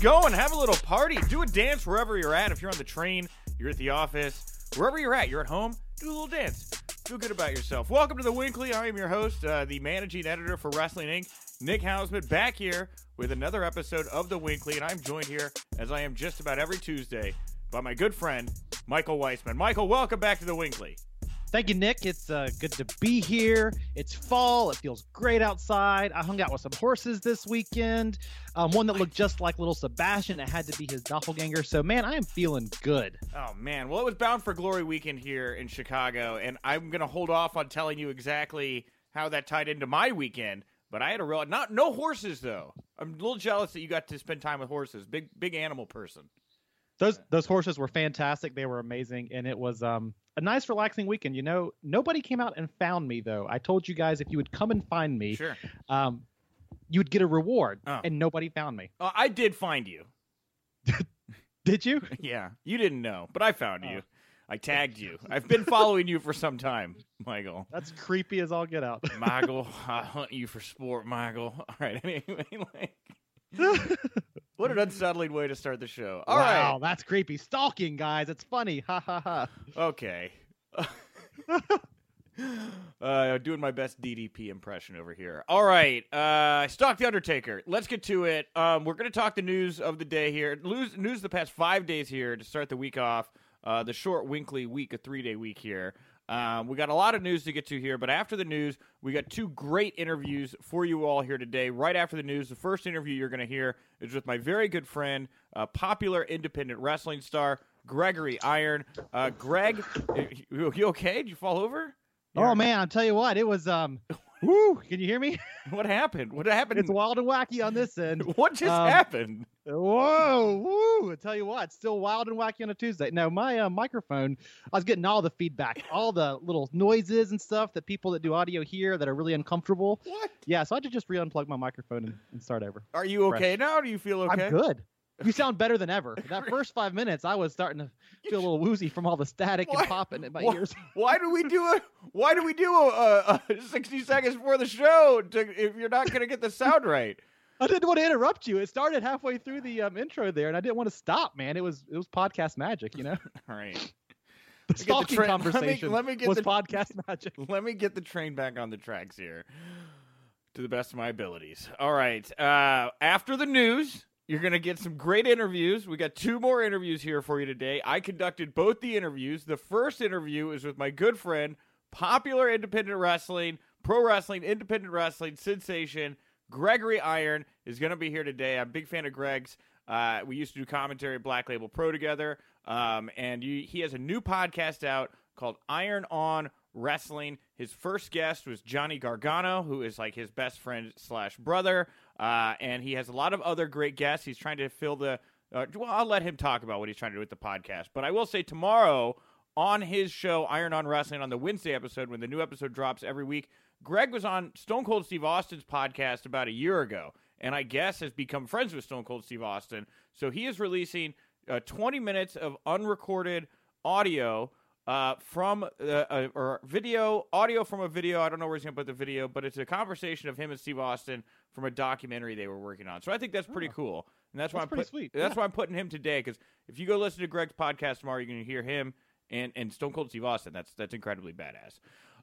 Going, have a little party, do a dance wherever you're at. If you're on the train, you're at the office, wherever you're at, you're at home, do a little dance. Feel good about yourself. Welcome to the Winkley. I am your host, uh, the managing editor for Wrestling Inc., Nick Hausman, back here with another episode of the Winkley, and I'm joined here, as I am just about every Tuesday, by my good friend, Michael Weissman. Michael, welcome back to the Winkley. Thank you, Nick. It's uh, good to be here. It's fall. It feels great outside. I hung out with some horses this weekend. Um, one that looked just like little Sebastian. It had to be his doppelganger. So, man, I am feeling good. Oh man, well it was Bound for Glory weekend here in Chicago, and I'm gonna hold off on telling you exactly how that tied into my weekend. But I had a real not no horses though. I'm a little jealous that you got to spend time with horses. Big big animal person. Those those horses were fantastic. They were amazing, and it was um, a nice, relaxing weekend. You know, nobody came out and found me though. I told you guys if you would come and find me, Sure. um, you would get a reward, Oh. and nobody found me. Uh, I did find you. Did you? Yeah, you didn't know, but I found Oh. you. I tagged you. I've been following you for some time, Michael. That's creepy as all get out. Michael, I hunt you for sport, Michael. All right. Anyway, like, what an unsettling way to start the show. All right. wow, that's creepy. Stalking, guys. It's funny. Ha ha ha. Okay. uh, doing my best DDP impression over here. All right. Uh, Stalk the Undertaker. Let's get to it. Um, we're going to talk the news of the day here. News, news of the past five days here to start the week off. Uh, the short, winkly week, a three day week here. Um, we got a lot of news to get to here, but after the news, we got two great interviews for you all here today. Right after the news, the first interview you're going to hear is with my very good friend, uh, popular independent wrestling star, Gregory Iron. Uh, Greg, you, you okay? Did you fall over? Oh man, I'll tell you what, it was um woo, can you hear me? What happened? What happened? It's wild and wacky on this end. what just um, happened? Whoa, woo! I tell you what, it's still wild and wacky on a Tuesday. No, my uh, microphone, I was getting all the feedback, all the little noises and stuff that people that do audio hear that are really uncomfortable. What? Yeah, so I had to just re-unplug my microphone and, and start over. Are you okay now? Do you feel okay? I'm good. You sound better than ever. That first five minutes, I was starting to feel a little woozy from all the static Why- and popping in my why- ears. Why do we do a Why do we do a, a, a sixty seconds before the show to, if you're not going to get the sound right? I didn't want to interrupt you. It started halfway through the um, intro there, and I didn't want to stop. Man, it was it was podcast magic, you know. All right. The get the stalking tra- let me- conversation let me get was the- podcast magic. Let me get the train back on the tracks here, to the best of my abilities. All right. Uh, after the news, you're going to get some great interviews. We got two more interviews here for you today. I conducted both the interviews. The first interview is with my good friend, popular independent wrestling, pro wrestling, independent wrestling sensation, Gregory Iron is going to be here today. I'm a big fan of Greg's. Uh, we used to do commentary at Black Label Pro together, um, and you, he has a new podcast out called Iron On Wrestling. His first guest was Johnny Gargano, who is like his best friend slash brother, uh, and he has a lot of other great guests. He's trying to fill the. Uh, well, I'll let him talk about what he's trying to do with the podcast, but I will say tomorrow on his show Iron On Wrestling on the Wednesday episode when the new episode drops every week. Greg was on Stone Cold Steve Austin's podcast about a year ago, and I guess has become friends with Stone Cold Steve Austin. So he is releasing uh, 20 minutes of unrecorded audio uh, from uh, or video, audio from a video. I don't know where he's going to put the video, but it's a conversation of him and Steve Austin from a documentary they were working on. So I think that's pretty Oh. cool, and that's, why I'm pretty put- sweet, That's yeah. why I'm putting him today because if you go listen to Greg's podcast tomorrow, you're going to hear him and and Stone Cold Steve Austin. That's that's incredibly badass.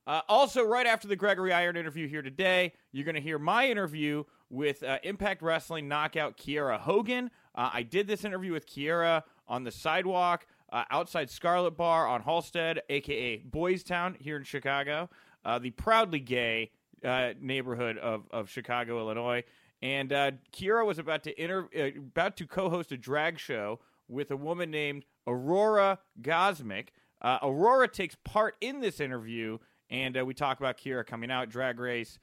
Uh, also, right after the Gregory Iron interview here today, you're going to hear my interview with uh, Impact Wrestling knockout Kiera Hogan. Uh, I did this interview with Kiera on the sidewalk uh, outside Scarlet Bar on Halsted, aka Boys Town here in Chicago, uh, the proudly gay uh, neighborhood of, of Chicago, Illinois. And uh, Kiera was about to inter- uh, about to co-host a drag show with a woman named Aurora Gozmic. Uh, Aurora takes part in this interview, and we talk about Kiera coming out, Drag Race,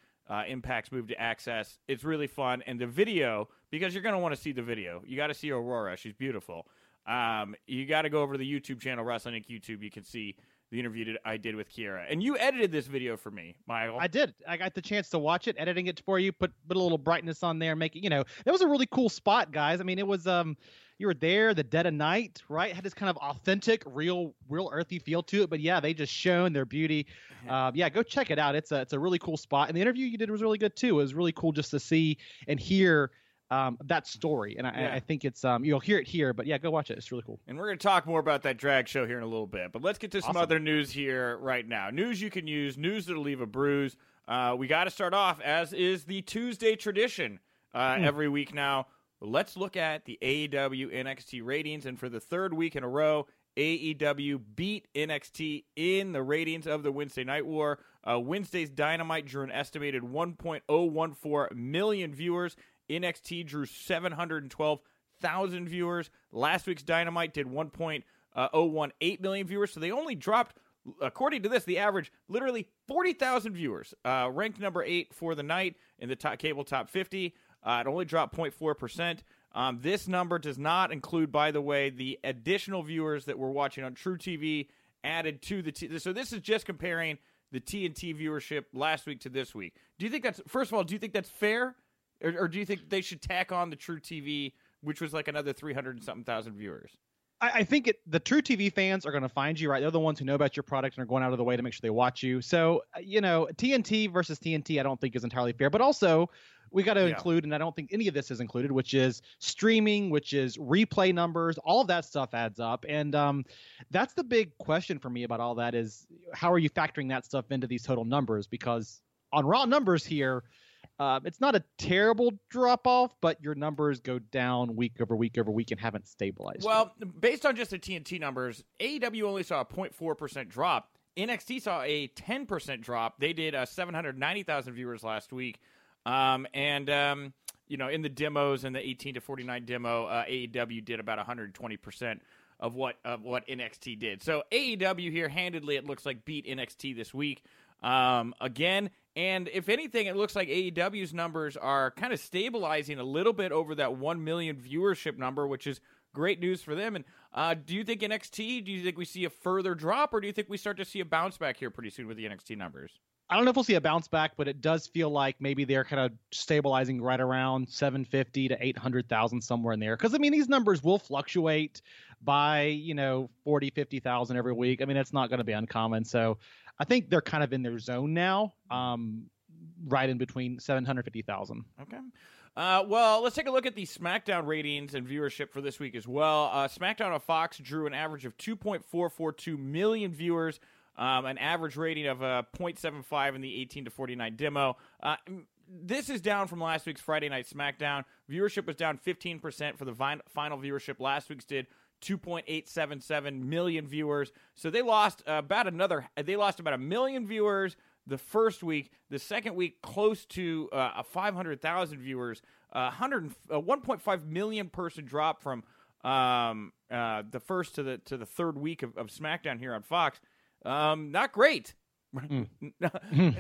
Impact's move to Access. It's really fun, and the video because you're going to want to see the video. You got to see Aurora; she's beautiful. Um, you got to go over to the YouTube channel, Wrestling Inc. YouTube. You can see the interview that I did with Kiera. And you edited this video for me, Michael. I did. I got the chance to watch it, editing it for you, put put a little brightness on there, make it, you know, that was a really cool spot, guys. I mean, it was um you were there, the dead of night, right? Had this kind of authentic, real, real earthy feel to it. But yeah, they just shown their beauty. Uh, yeah, go check it out. It's a it's a really cool spot. And the interview you did was really good too. It was really cool just to see and hear um, that story. And I, Yeah. I think it's um, you'll hear it here. But yeah, go watch it. It's really cool. And we're going to talk more about that drag show here in a little bit. But let's get to some Awesome. other news here right now. News you can use, news that'll leave a bruise. Uh, we got to start off, as is the Tuesday tradition uh, every week now. Let's look at the AEW NXT ratings. And for the third week in a row, AEW beat NXT in the ratings of the Wednesday Night War. Uh, Wednesday's Dynamite drew an estimated 1.014 million viewers. NXT drew 712,000 viewers. Last week's Dynamite did 1.018 million viewers, so they only dropped, according to this, the average literally 40,000 viewers. Uh, ranked number eight for the night in the top, cable top 50. Uh, it only dropped 0.4%. Um, this number does not include, by the way, the additional viewers that were watching on truTV added to the. T- so this is just comparing the TNT viewership last week to this week. Do you think that's first of all? Do you think that's fair, or, or do you think they should tack on the truTV, which was like another three hundred and something thousand viewers? I, think it, the truTV fans are going to find you, right? They're the ones who know about your product and are going out of the way to make sure they watch you. So, uh, you know, TNT versus TNT, I don't think is entirely fair. But also, we got to Yeah. include, and I don't think any of this is included, which is streaming, which is replay numbers. All of that stuff adds up, and um, that's the big question for me about all that is how are you factoring that stuff into these total numbers? Because on raw numbers here. Uh, it's not a terrible drop off, but your numbers go down week over week over week and haven't stabilized. yet. Well, based on just the TNT numbers, AEW only saw a 0.4% drop. NXT saw a 10% drop. They did uh, 790,000 viewers last week. Um, and, um, you know, in the demos and the 18 to 49 demo, uh, AEW did about 120% of what of what NXT did. So AEW here handedly, it looks like beat NXT this week um, again. And if anything, it looks like AEW's numbers are kind of stabilizing a little bit over that 1 million viewership number, which is great news for them. And uh, do you think NXT, do you think we see a further drop, or do you think we start to see a bounce back here pretty soon with the NXT numbers? I don't know if we'll see a bounce back, but it does feel like maybe they're kind of stabilizing right around 750 to 800,000 somewhere in there. Because I mean, these numbers will fluctuate by you know 40, 50,000 every week. I mean, it's not going to be uncommon. So I think they're kind of in their zone now, um, right in between 750,000. Okay. Uh, well, let's take a look at the SmackDown ratings and viewership for this week as well. Uh, SmackDown on Fox drew an average of 2.442 million viewers, um, an average rating of uh, 0.75 in the 18 to 49 demo. Uh, this is down from last week's Friday Night SmackDown. Viewership was down 15% for the vin- final viewership. Last week's did 2.877 million viewers. So they lost about another, they lost about a million viewers the first week. The second week, close to uh, a 500,000 viewers. Uh, 100, uh, 1.5 million person drop from um, uh, the first to the to the third week of, of SmackDown here on Fox. Um, not great.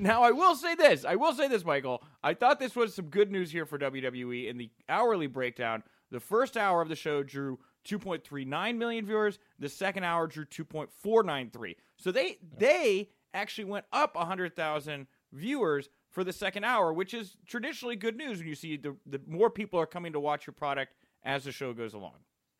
now I will say this. I will say this, Michael. I thought this was some good news here for WWE in the hourly breakdown. The first hour of the show drew 2.39 million viewers. The second hour drew 2.493. So they they actually went up 100,000 viewers for the second hour, which is traditionally good news when you see the, the more people are coming to watch your product as the show goes along.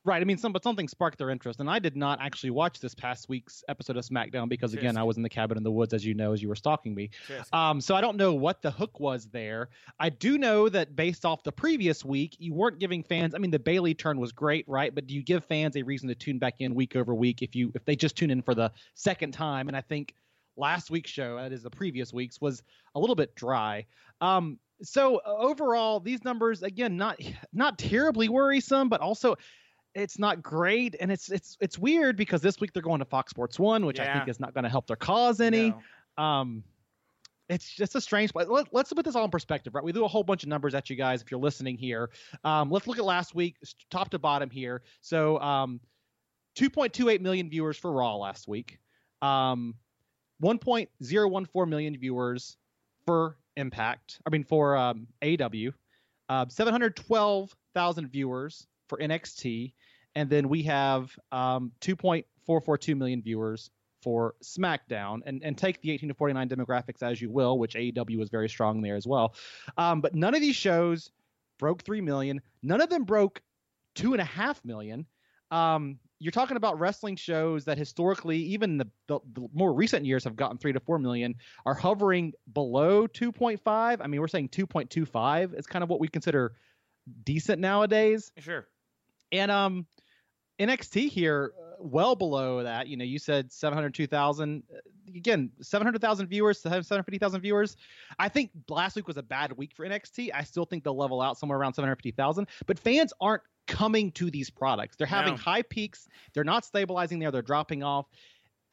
Right. I mean, some, but something sparked their interest, and I did not actually watch this past week's episode of SmackDown because, again, I was in the cabin in the woods, as you know, as you were stalking me. Um, so I don't know what the hook was there. I do know that based off the previous week, you weren't giving fans. I mean, the Bayley turn was great, right? But do you give fans a reason to tune back in week over week if you if they just tune in for the second time? And I think last week's show, that is the previous week's, was a little bit dry. Um, so uh, overall, these numbers again not not terribly worrisome, but also it's not great, and it's it's it's weird because this week they're going to Fox Sports One, which I think is not going to help their cause any. No. Um, it's just a strange place. Let, let's put this all in perspective, right? We threw a whole bunch of numbers at you guys if you're listening here. Um, let's look at last week, top to bottom here. So, um, 2.28 million viewers for Raw last week. Um, 1.014 million viewers for Impact. I mean, for um, AW. Uh, 712,000 viewers for NXT, and then we have um, 2.442 million viewers for SmackDown, and and take the 18 to 49 demographics as you will, which AEW was very strong there as well. Um, but none of these shows broke three million. None of them broke two and a half million. Um, you're talking about wrestling shows that historically, even the, the, the more recent years, have gotten three to four million, are hovering below 2.5. I mean, we're saying 2.25 is kind of what we consider decent nowadays. Sure. And um, NXT here, uh, well below that. You know, you said 702,000. Uh, Again, 700,000 viewers, 750,000 viewers. I think last week was a bad week for NXT. I still think they'll level out somewhere around 750,000. But fans aren't coming to these products. They're having high peaks. They're not stabilizing there. They're dropping off.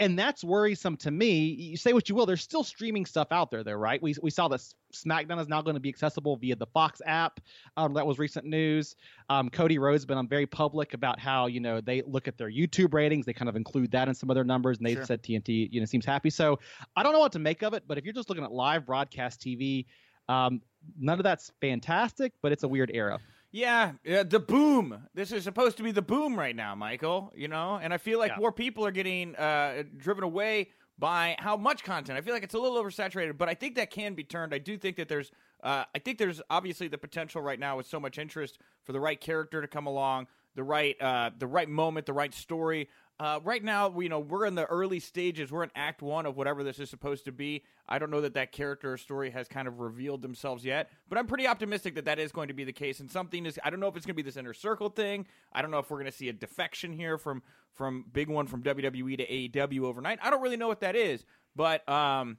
And that's worrisome to me. You say what you will, there's still streaming stuff out there, though, right? We, we saw that SmackDown is now going to be accessible via the Fox app. Um, that was recent news. Um, Cody Rhodes has been um, very public about how you know they look at their YouTube ratings. They kind of include that in some of their numbers, and they Sure. said TNT you know seems happy. So I don't know what to make of it, but if you're just looking at live broadcast TV, um, none of that's fantastic, but it's a weird era. Yeah, yeah, the boom. This is supposed to be the boom right now, Michael. You know, and I feel like Yeah. more people are getting uh, driven away by how much content. I feel like it's a little oversaturated, but I think that can be turned. I do think that there's, uh, I think there's obviously the potential right now with so much interest for the right character to come along, the right, uh, the right moment, the right story. Uh, right now, we- you know, we're in the early stages. We're in Act One of whatever this is supposed to be. I don't know that that character or story has kind of revealed themselves yet, but I'm pretty optimistic that that is going to be the case. And something is, I don't know if it's going to be this inner circle thing. I don't know if we're going to see a defection here from from big one from WWE to AEW overnight. I don't really know what that is, but um,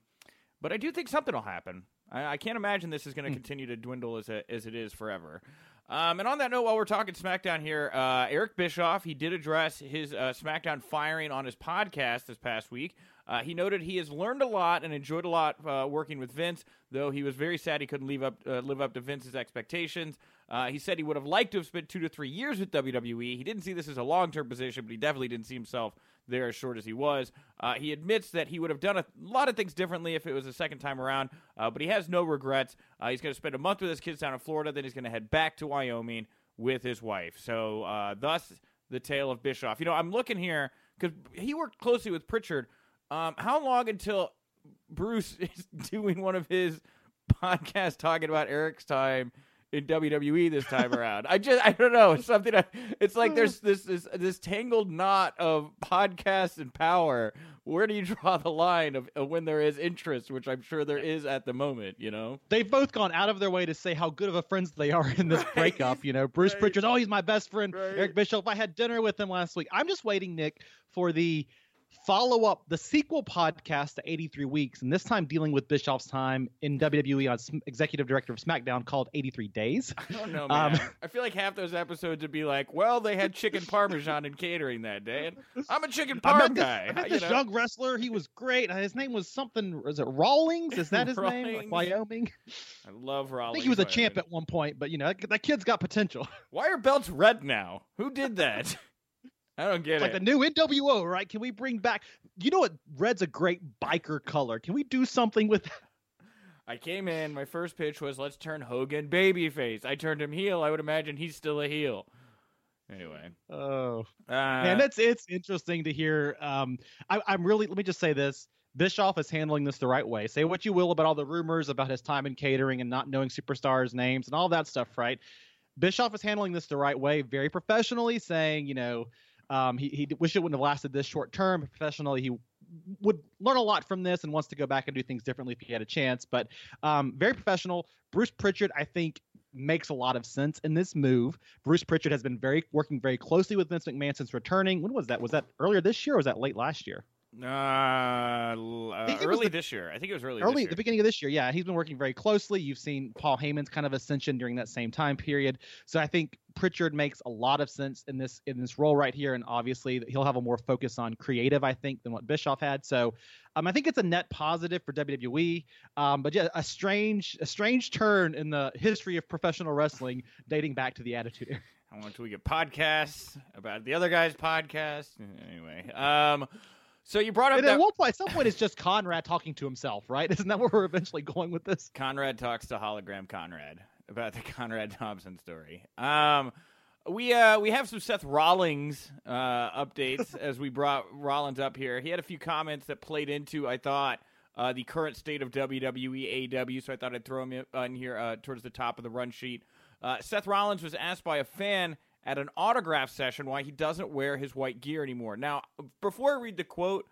but I do think something will happen. I, I can't imagine this is going to continue to dwindle as it, as it is forever. Um, and on that note, while we're talking SmackDown here, uh, Eric Bischoff he did address his uh, SmackDown firing on his podcast this past week. Uh, he noted he has learned a lot and enjoyed a lot uh, working with Vince, though he was very sad he couldn't live up uh, live up to Vince's expectations. Uh, he said he would have liked to have spent two to three years with WWE. He didn't see this as a long term position, but he definitely didn't see himself there as short as he was. Uh, he admits that he would have done a lot of things differently if it was a second time around, uh, but he has no regrets. Uh, he's going to spend a month with his kids down in Florida, then he's going to head back to Wyoming with his wife. So, uh, thus the tale of Bischoff. You know, I'm looking here because he worked closely with Pritchard. Um, how long until Bruce is doing one of his podcasts talking about Eric's time in WWE this time around? I just I don't know. It's something. I, it's like there's this this this tangled knot of podcasts and power. Where do you draw the line of, of when there is interest, which I'm sure there is at the moment? You know. They've both gone out of their way to say how good of a friends they are in this Right. breakup. You know, Bruce Right. Pritchard, oh, he's my best friend. Right. Eric Bischoff, I had dinner with him last week. I'm just waiting, Nick, for the follow up, the sequel podcast to 83 Weeks, and this time dealing with Bischoff's time in WWE on Executive Director of SmackDown called 83 Days. I don't know, Um, man. I feel like half those episodes would be like, well, they had chicken parmesan and catering that day, and I'm a chicken I met this, guy. I met this young wrestler. He was great. Uh, His name was something. Was it Rawlings? Is that his name? Like Wyoming. I love Rawlings. I think he was a by champ at one point, but you know that, that kid's got potential. Why are belts red now? Who did that? I don't get It's like the new NWO, right? Can we bring back? You know what? Red's a great biker color. Can we do something with? I came in. My first pitch was, "Let's turn Hogan babyface." I turned him heel. I would imagine he's still a heel. Anyway, Oh uh, man, it's it's interesting to hear. Um, I, I'm really. Let me just say this. Bischoff is handling this the right way. Say what you will about all the rumors about his time in catering and not knowing superstars' names and all that stuff, right? Bischoff is handling this the right way, very professionally, saying, you know, um, he, he wish it wouldn't have lasted this short term. Professionally, he would learn a lot from this and wants to go back and do things differently if he had a chance. But um, very professional. Bruce Pritchard, I think, makes a lot of sense in this move. Bruce Pritchard has been very working very closely with Vince McMahon since returning. When was that? Was that earlier this year or was that late last year? Uh, uh, think it was early the- this year. I think it was early. early the beginning of this year yeah he's been working very closely you've seen paul heyman's kind of ascension during that same time period so i think pritchard makes a lot of sense in this in this role right here and obviously he'll have a more focus on creative i think than what bischoff had so um, i think it's a net positive for wwe um, but yeah a strange a strange turn in the history of professional wrestling dating back to the attitude era I want to we get podcasts about the other guy's podcast. Anyway, um, so you brought up and that at one point at some point it's just conrad talking to himself right isn't that where we're eventually going with this Conrad talks to hologram Conrad about the Conrad Thompson story. Um, we uh we have some Seth Rollins uh updates as we brought Rollins up here. He had a few comments that played into I thought uh, the current state of WWE AEW, so I thought I'd throw him in, uh, in here uh, towards the top of the run sheet. Uh, Seth Rollins was asked by a fan at an autograph session why he doesn't wear his white gear anymore. Now, before I read the quote,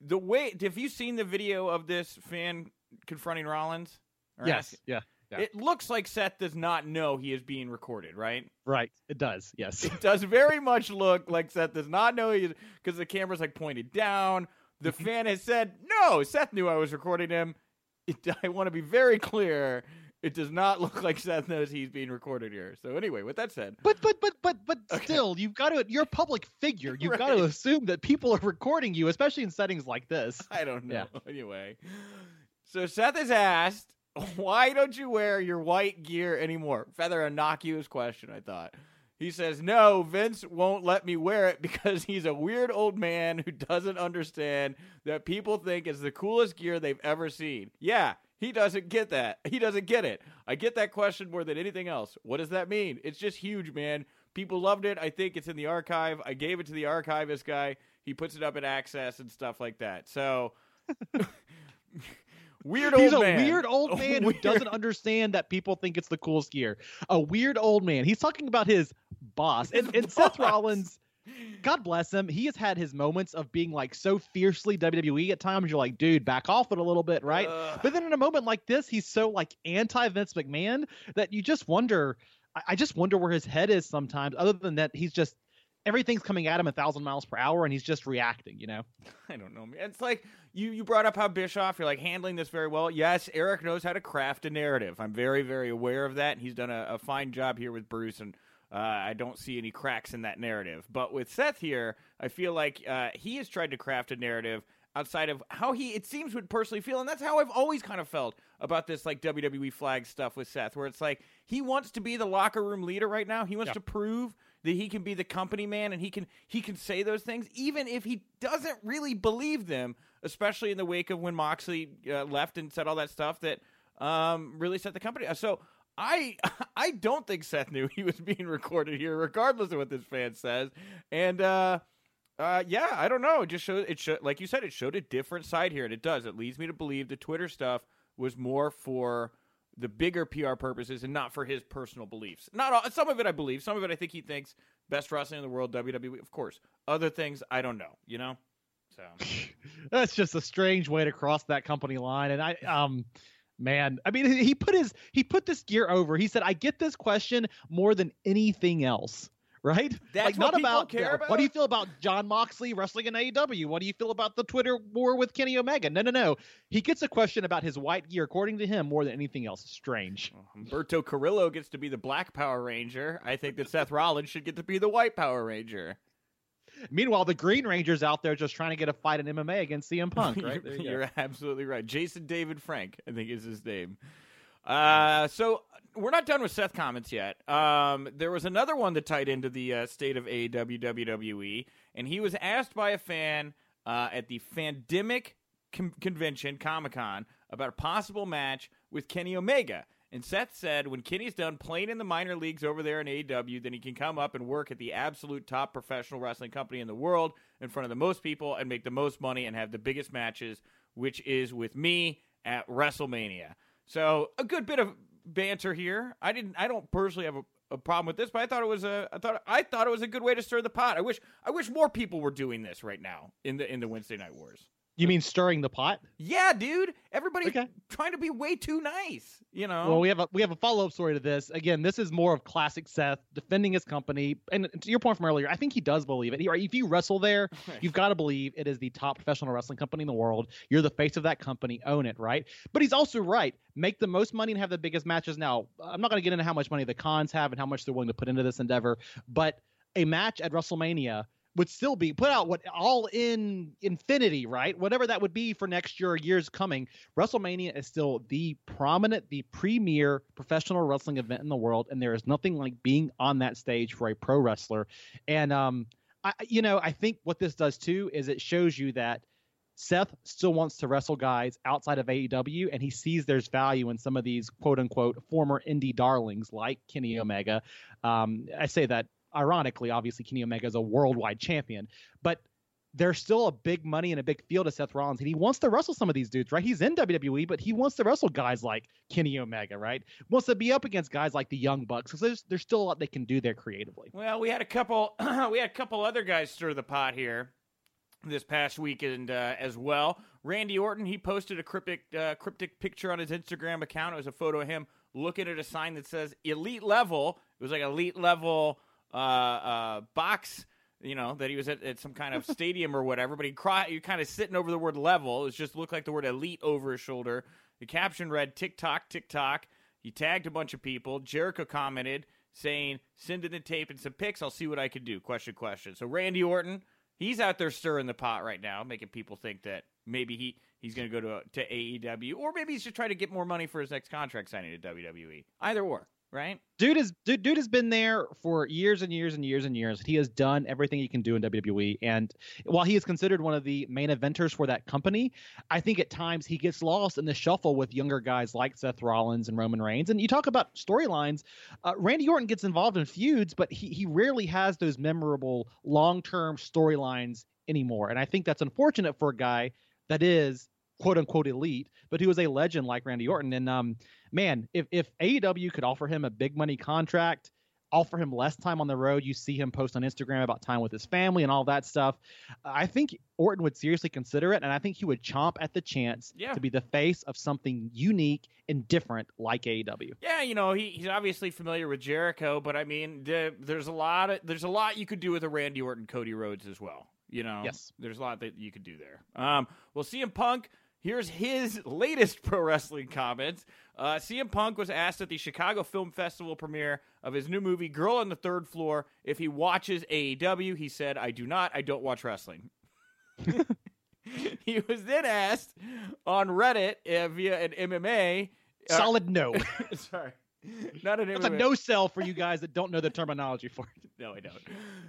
the way have you seen the video of this fan confronting Rollins? Yes asking- yeah Yeah. It looks like Seth does not know he is being recorded, right? right it does yes It does very much look like Seth does not know he because the camera's like pointed down. The mm-hmm. fan has said, "No, Seth knew I was recording him." It, I want to be very clear. It does not look like Seth knows he's being recorded here. So anyway, with that said, But but but but but Okay. still, you've got to. You're a public figure. You've got to assume that people are recording you, especially in settings like this. I don't know. Yeah. Anyway, so Seth is asked, "Why don't you wear your white gear anymore?" Rather innocuous question, I thought. He says, "No, Vince won't let me wear it because he's a weird old man who doesn't understand that people think it's the coolest gear they've ever seen." Yeah, he doesn't get that. He doesn't get it. I get that question more than anything else. What does that mean? It's just huge, man. People loved it. I think it's in the archive. I gave it to the archivist guy. He puts it up at Access and stuff like that. So weird old He's a man. weird old man Weird- who doesn't understand that people think it's the coolest gear. A weird old man. He's talking about his boss. His and, and Seth. Rollins, God bless him, he has had his moments of being like so fiercely WWE at times. You're like, dude, back off it a little bit, right? Ugh. But then in a moment like this, he's so like anti Vince McMahon that you just wonder. I, I just wonder where his head is sometimes. Other than that, he's just everything's coming at him a thousand miles per hour, and he's just reacting. You know. I don't know. man. It's like you you brought up how Bischoff. You're like handling this very well. Yes, Eric knows how to craft a narrative. I'm very very aware of that. and He's done a, a fine job here with Bruce, and uh, I don't see any cracks in that narrative. But with Seth here, I feel like uh, he has tried to craft a narrative outside of how he it seems would personally feel, and that's how I've always kind of felt about this like WWE flag stuff with Seth, where it's like he wants to be the locker room leader right now. He wants Yeah. to prove that he can be the company man and he can he can say those things even if he doesn't really believe them especially in the wake of when moxley uh, left and said all that stuff that um, really set the company so i i don't think seth knew he was being recorded here regardless of what this fan says and uh uh, yeah, I don't know. It just showed it showed, like you said, it showed a different side here, and it does. It leads me to believe the Twitter stuff was more for the bigger PR purposes and not for his personal beliefs. Not all, some of it I believe. Some of it I think he thinks best wrestling in the world, WWE, of course. Other things I don't know. You know, so That's just a strange way to cross that company line. And I, um, man, I mean, he put his he put this gear over. He said, "I get this question more than anything else." Right? That's like what not about, care What do you feel about Jon Moxley wrestling in AEW? What do you feel about the Twitter war with Kenny Omega? No, no, no. He gets a question about his white gear, according to him, more than anything else. Strange. Oh, Humberto Carrillo gets to be the Black Power Ranger. I think that Seth Rollins should get to be the White Power Ranger. Meanwhile, the Green Ranger's out there just trying to get a fight in MMA against CM Punk. Right? There you. You're absolutely right. Jason David Frank, I think is his name. Uh, so we're not done with Seth comments yet. Um, there was another one that tied into the uh, state of AEW WWE, and he was asked by a fan uh, at the Fandemic con- convention, Comic Con, about a possible match with Kenny Omega. And Seth said, when Kenny's done playing in the minor leagues over there in AEW, then he can come up and work at the absolute top professional wrestling company in the world in front of the most people and make the most money and have the biggest matches, which is with me at WrestleMania. So a good bit of banter here. I didn't. I don't personally have a, a problem with this, but I thought it was a. I thought I thought it was a good way to stir the pot. I wish. I wish more people were doing this right now in the in the Wednesday Night Wars. You mean stirring the pot? Yeah, dude. Everybody's Okay. trying to be way too nice. You know. Well, we have a we have a follow up story to this. Again, this is more of classic Seth defending his company. And to your point from earlier, I think he does believe it. He, if you wrestle there, you've got to believe it is the top professional wrestling company in the world. You're the face of that company. Own it, right? But he's also right. Make the most money and have the biggest matches. Now, I'm not going to get into how much money the Khans have and how much they're willing to put into this endeavor, but a match at WrestleMania would still be put out what all in infinity, right? Whatever that would be for next year or years coming. WrestleMania is still the prominent, the premier professional wrestling event in the world, and there is nothing like being on that stage for a pro wrestler. And um, I, you know, I think what this does too is it shows you that Seth still wants to wrestle guys outside of AEW, and he sees there's value in some of these quote unquote former indie darlings like Kenny Omega. Um, I say that ironically, obviously, Kenny Omega is a worldwide champion, but there's still a big money and a big field to Seth Rollins, and he wants to wrestle some of these dudes, right? He's in WWE, but he wants to wrestle guys like Kenny Omega, right? Wants to be up against guys like the Young Bucks because there's there's still a lot they can do there creatively. Well, we had a couple. we had a couple other guys stir the pot here this past weekend uh, as well. Randy Orton he posted a cryptic uh, cryptic picture on his Instagram account. It was a photo of him looking at a sign that says "Elite Level." It was like elite level uh, uh, box. You know that he was at, at some kind of stadium or whatever, but he cry, he kind of sitting over the word level. It just looked like the word elite over his shoulder. The caption read "TikTok, TikTok." He tagged a bunch of people. Jericho commented saying, "Send in the tape and some pics. I'll see what I can do." Question, question. So Randy Orton, he's out there stirring the pot right now, making people think that maybe he he's going to go to to AEW, or maybe he's just trying to get more money for his next contract signing to WWE. Either or, right? Dude is dude, dude has been there for years and years and years and years. He has done everything he can do in WWE, and while he is considered one of the main eventers for that company, I think at times he gets lost in the shuffle with younger guys like Seth Rollins and Roman Reigns. And you talk about storylines, uh, Randy Orton gets involved in feuds, but he he rarely has those memorable long term storylines anymore. And I think that's unfortunate for a guy that is quote unquote elite, but who is a legend like Randy Orton. And um, man, if if AEW could offer him a big money contract, offer him less time on the road, you see him post on Instagram about time with his family and all that stuff. I think Orton would seriously consider it, and I think he would chomp at the chance Yeah. to be the face of something unique and different like AEW. Yeah, you know he, he's obviously familiar with Jericho, but I mean, the, there's a lot of there's a lot you could do with a Randy Orton, Cody Rhodes as well. You know, Yes. there's a lot that you could do there. Um, well, CM Punk. Here's his latest pro wrestling comments. Uh, CM Punk was asked at the Chicago Film Festival premiere of his new movie "Girl on the Third Floor" if he watches AEW. He said, "I do not. I don't watch wrestling." he was then asked on Reddit uh, via an MMA. uh, Solid no. sorry, not an That's a no sell for you guys that don't know the terminology for it. No, I don't.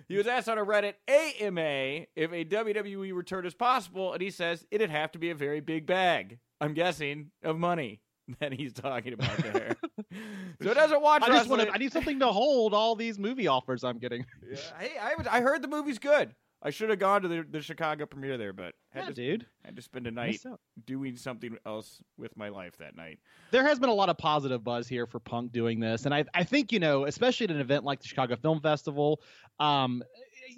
He was asked on a Reddit AMA if a WWE return is possible, and he says it'd have to be a very big bag. I'm guessing of money that he's talking about there. so it doesn't watch I just want to. I need something to hold all these movie offers I'm getting. Yeah, hey, I, I heard the movie's good. I should have gone to the, the Chicago premiere there, but had, Yeah, to, dude. had to spend a night doing something else with my life that night. there has been a lot of positive buzz here for Punk doing this, and I I think you know, especially at an event like the Chicago Film Festival, um,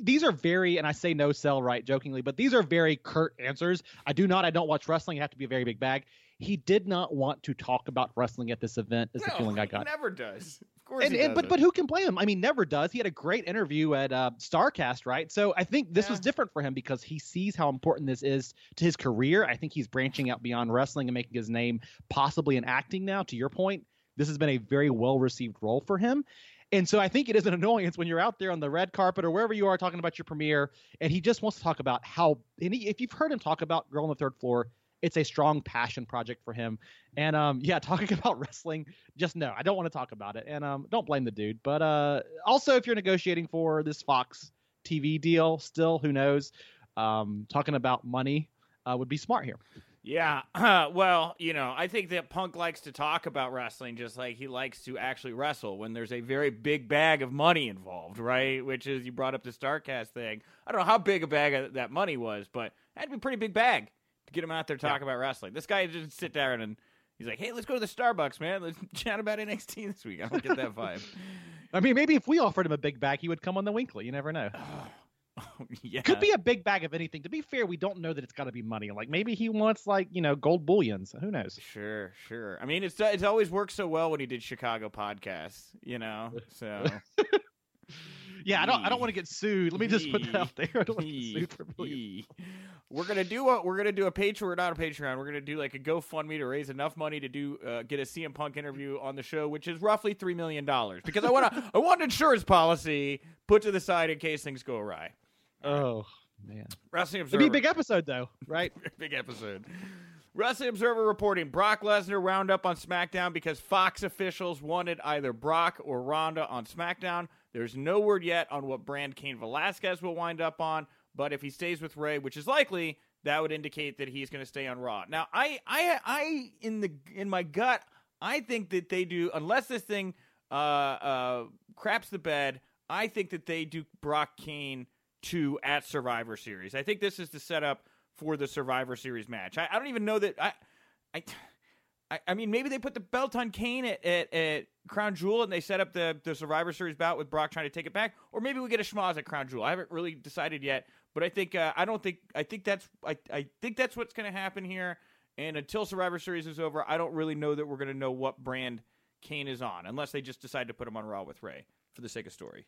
these are very, and I say no sell right jokingly, but these are very curt answers. I do not, I don't watch wrestling. You have to be a very big bag. He did not want to talk about wrestling at this event. Is the feeling I he got. never does. Course, And, and but but who can blame him? I mean, never does. He had a great interview at uh, Starcast, right? So I think this was different for him because he sees how important this is to his career. I think he's branching out beyond wrestling and making his name possibly in acting now. To your point, this has been a very well received role for him. And so I think it is an annoyance when you're out there on the red carpet or wherever you are talking about your premiere, and he just wants to talk about how. And he, if you've heard him talk about Girl on the Third Floor, it's a strong passion project for him. And um, yeah, talking about wrestling, just no, I don't want to talk about it. And um, don't blame the dude. But uh, also, if you're negotiating for this Fox TV deal, still, who knows? Um, talking about money uh, would be smart here. Yeah, well, you know, I think that Punk likes to talk about wrestling just like he likes to actually wrestle when there's a very big bag of money involved, right? Which is, you brought up the StarCast thing. I don't know how big a bag that money was, but to be a pretty big bag get him out there talking about wrestling. This guy didn't sit down and he's like, hey, let's go to the Starbucks, man. Let's chat about NXT this week. I don't get that vibe. I mean, maybe if we offered him a big bag, he would come on the Winkley. You never know. yeah. Could be a big bag of anything. To be fair, we don't know that it's got to be money. Like maybe he wants like you know gold bullions. Who knows? Sure, sure. I mean, it's it's always worked so well when he did Chicago podcasts, you know. So Yeah, I don't. I don't want to get sued. Let me just put that out there. I don't want to get sued for millions. We're gonna do a we're gonna do a Patreon. We're not a Patreon. We're gonna do like a GoFundMe to raise enough money to do uh, get a CM Punk interview on the show, which is roughly three million dollars. Because I want to I want an insurance policy put to the side in case things go awry. Oh man, Wrestling Observer. it'd be a big episode though, right? Big episode. Wrestling Observer reporting Brock Lesnar wound up on SmackDown because Fox officials wanted either Brock or Ronda on SmackDown. There's no word yet on what brand Cain Velasquez will wind up on, but if he stays with Rey, which is likely, that would indicate that he's going to stay on Raw. Now, I, I, I, in the in my gut, I think that they do unless this thing uh, uh, craps the bed. I think that they do Brock Cain two at Survivor Series. I think this is the setup for the Survivor Series match. I, I don't even know that I, I, I, mean maybe they put the belt on Cain at, at, at Crown Jewel and they set up the, the Survivor Series bout with Brock trying to take it back, or maybe we get a schmoz at Crown Jewel. I haven't really decided yet, but I think uh, I don't think I think that's I, I think that's what's going to happen here. And until Survivor Series is over, I don't really know that we're going to know what brand Cain is on, unless they just decide to put him on Raw with Rey for the sake of story.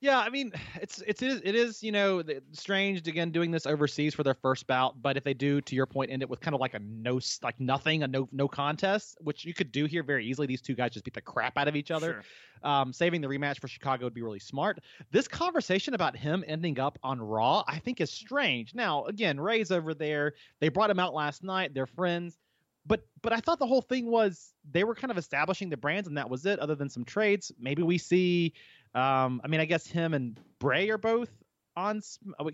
Yeah, I mean, it's it's it is, it is you know strange again doing this overseas for their first bout, but if they do, to your point, end it with kind of like a no like nothing, a no no contest, which you could do here very easily. These two guys just beat the crap out of each other. Sure. Um, saving the rematch for Chicago would be really smart. This conversation about him ending up on Raw, I think, is strange. Now, again, Rey's over there. They brought him out last night. They're friends. But but I thought the whole thing was they were kind of establishing the brands and that was it. Other than some trades, maybe we see. Um, I mean, I guess him and Bray are both on.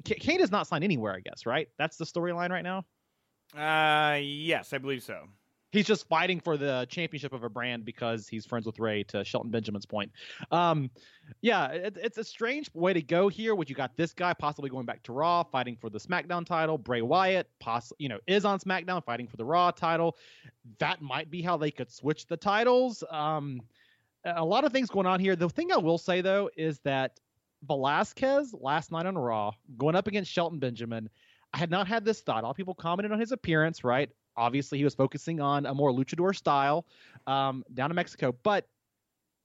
K- Cain is not signed anywhere. I guess right. That's the storyline right now. Uh, yes, I believe so. He's just fighting for the championship of a brand because he's friends with Rey. To Shelton Benjamin's point, um, yeah, it, it's a strange way to go here. Would you got this guy possibly going back to Raw, fighting for the SmackDown title? Bray Wyatt, poss- you know, is on SmackDown fighting for the Raw title. That might be how they could switch the titles. Um, a lot of things going on here. The thing I will say though is that Velasquez last night on Raw going up against Shelton Benjamin. I had not had this thought. A lot of people commented on his appearance, right? Obviously, he was focusing on a more luchador style um, down in Mexico, but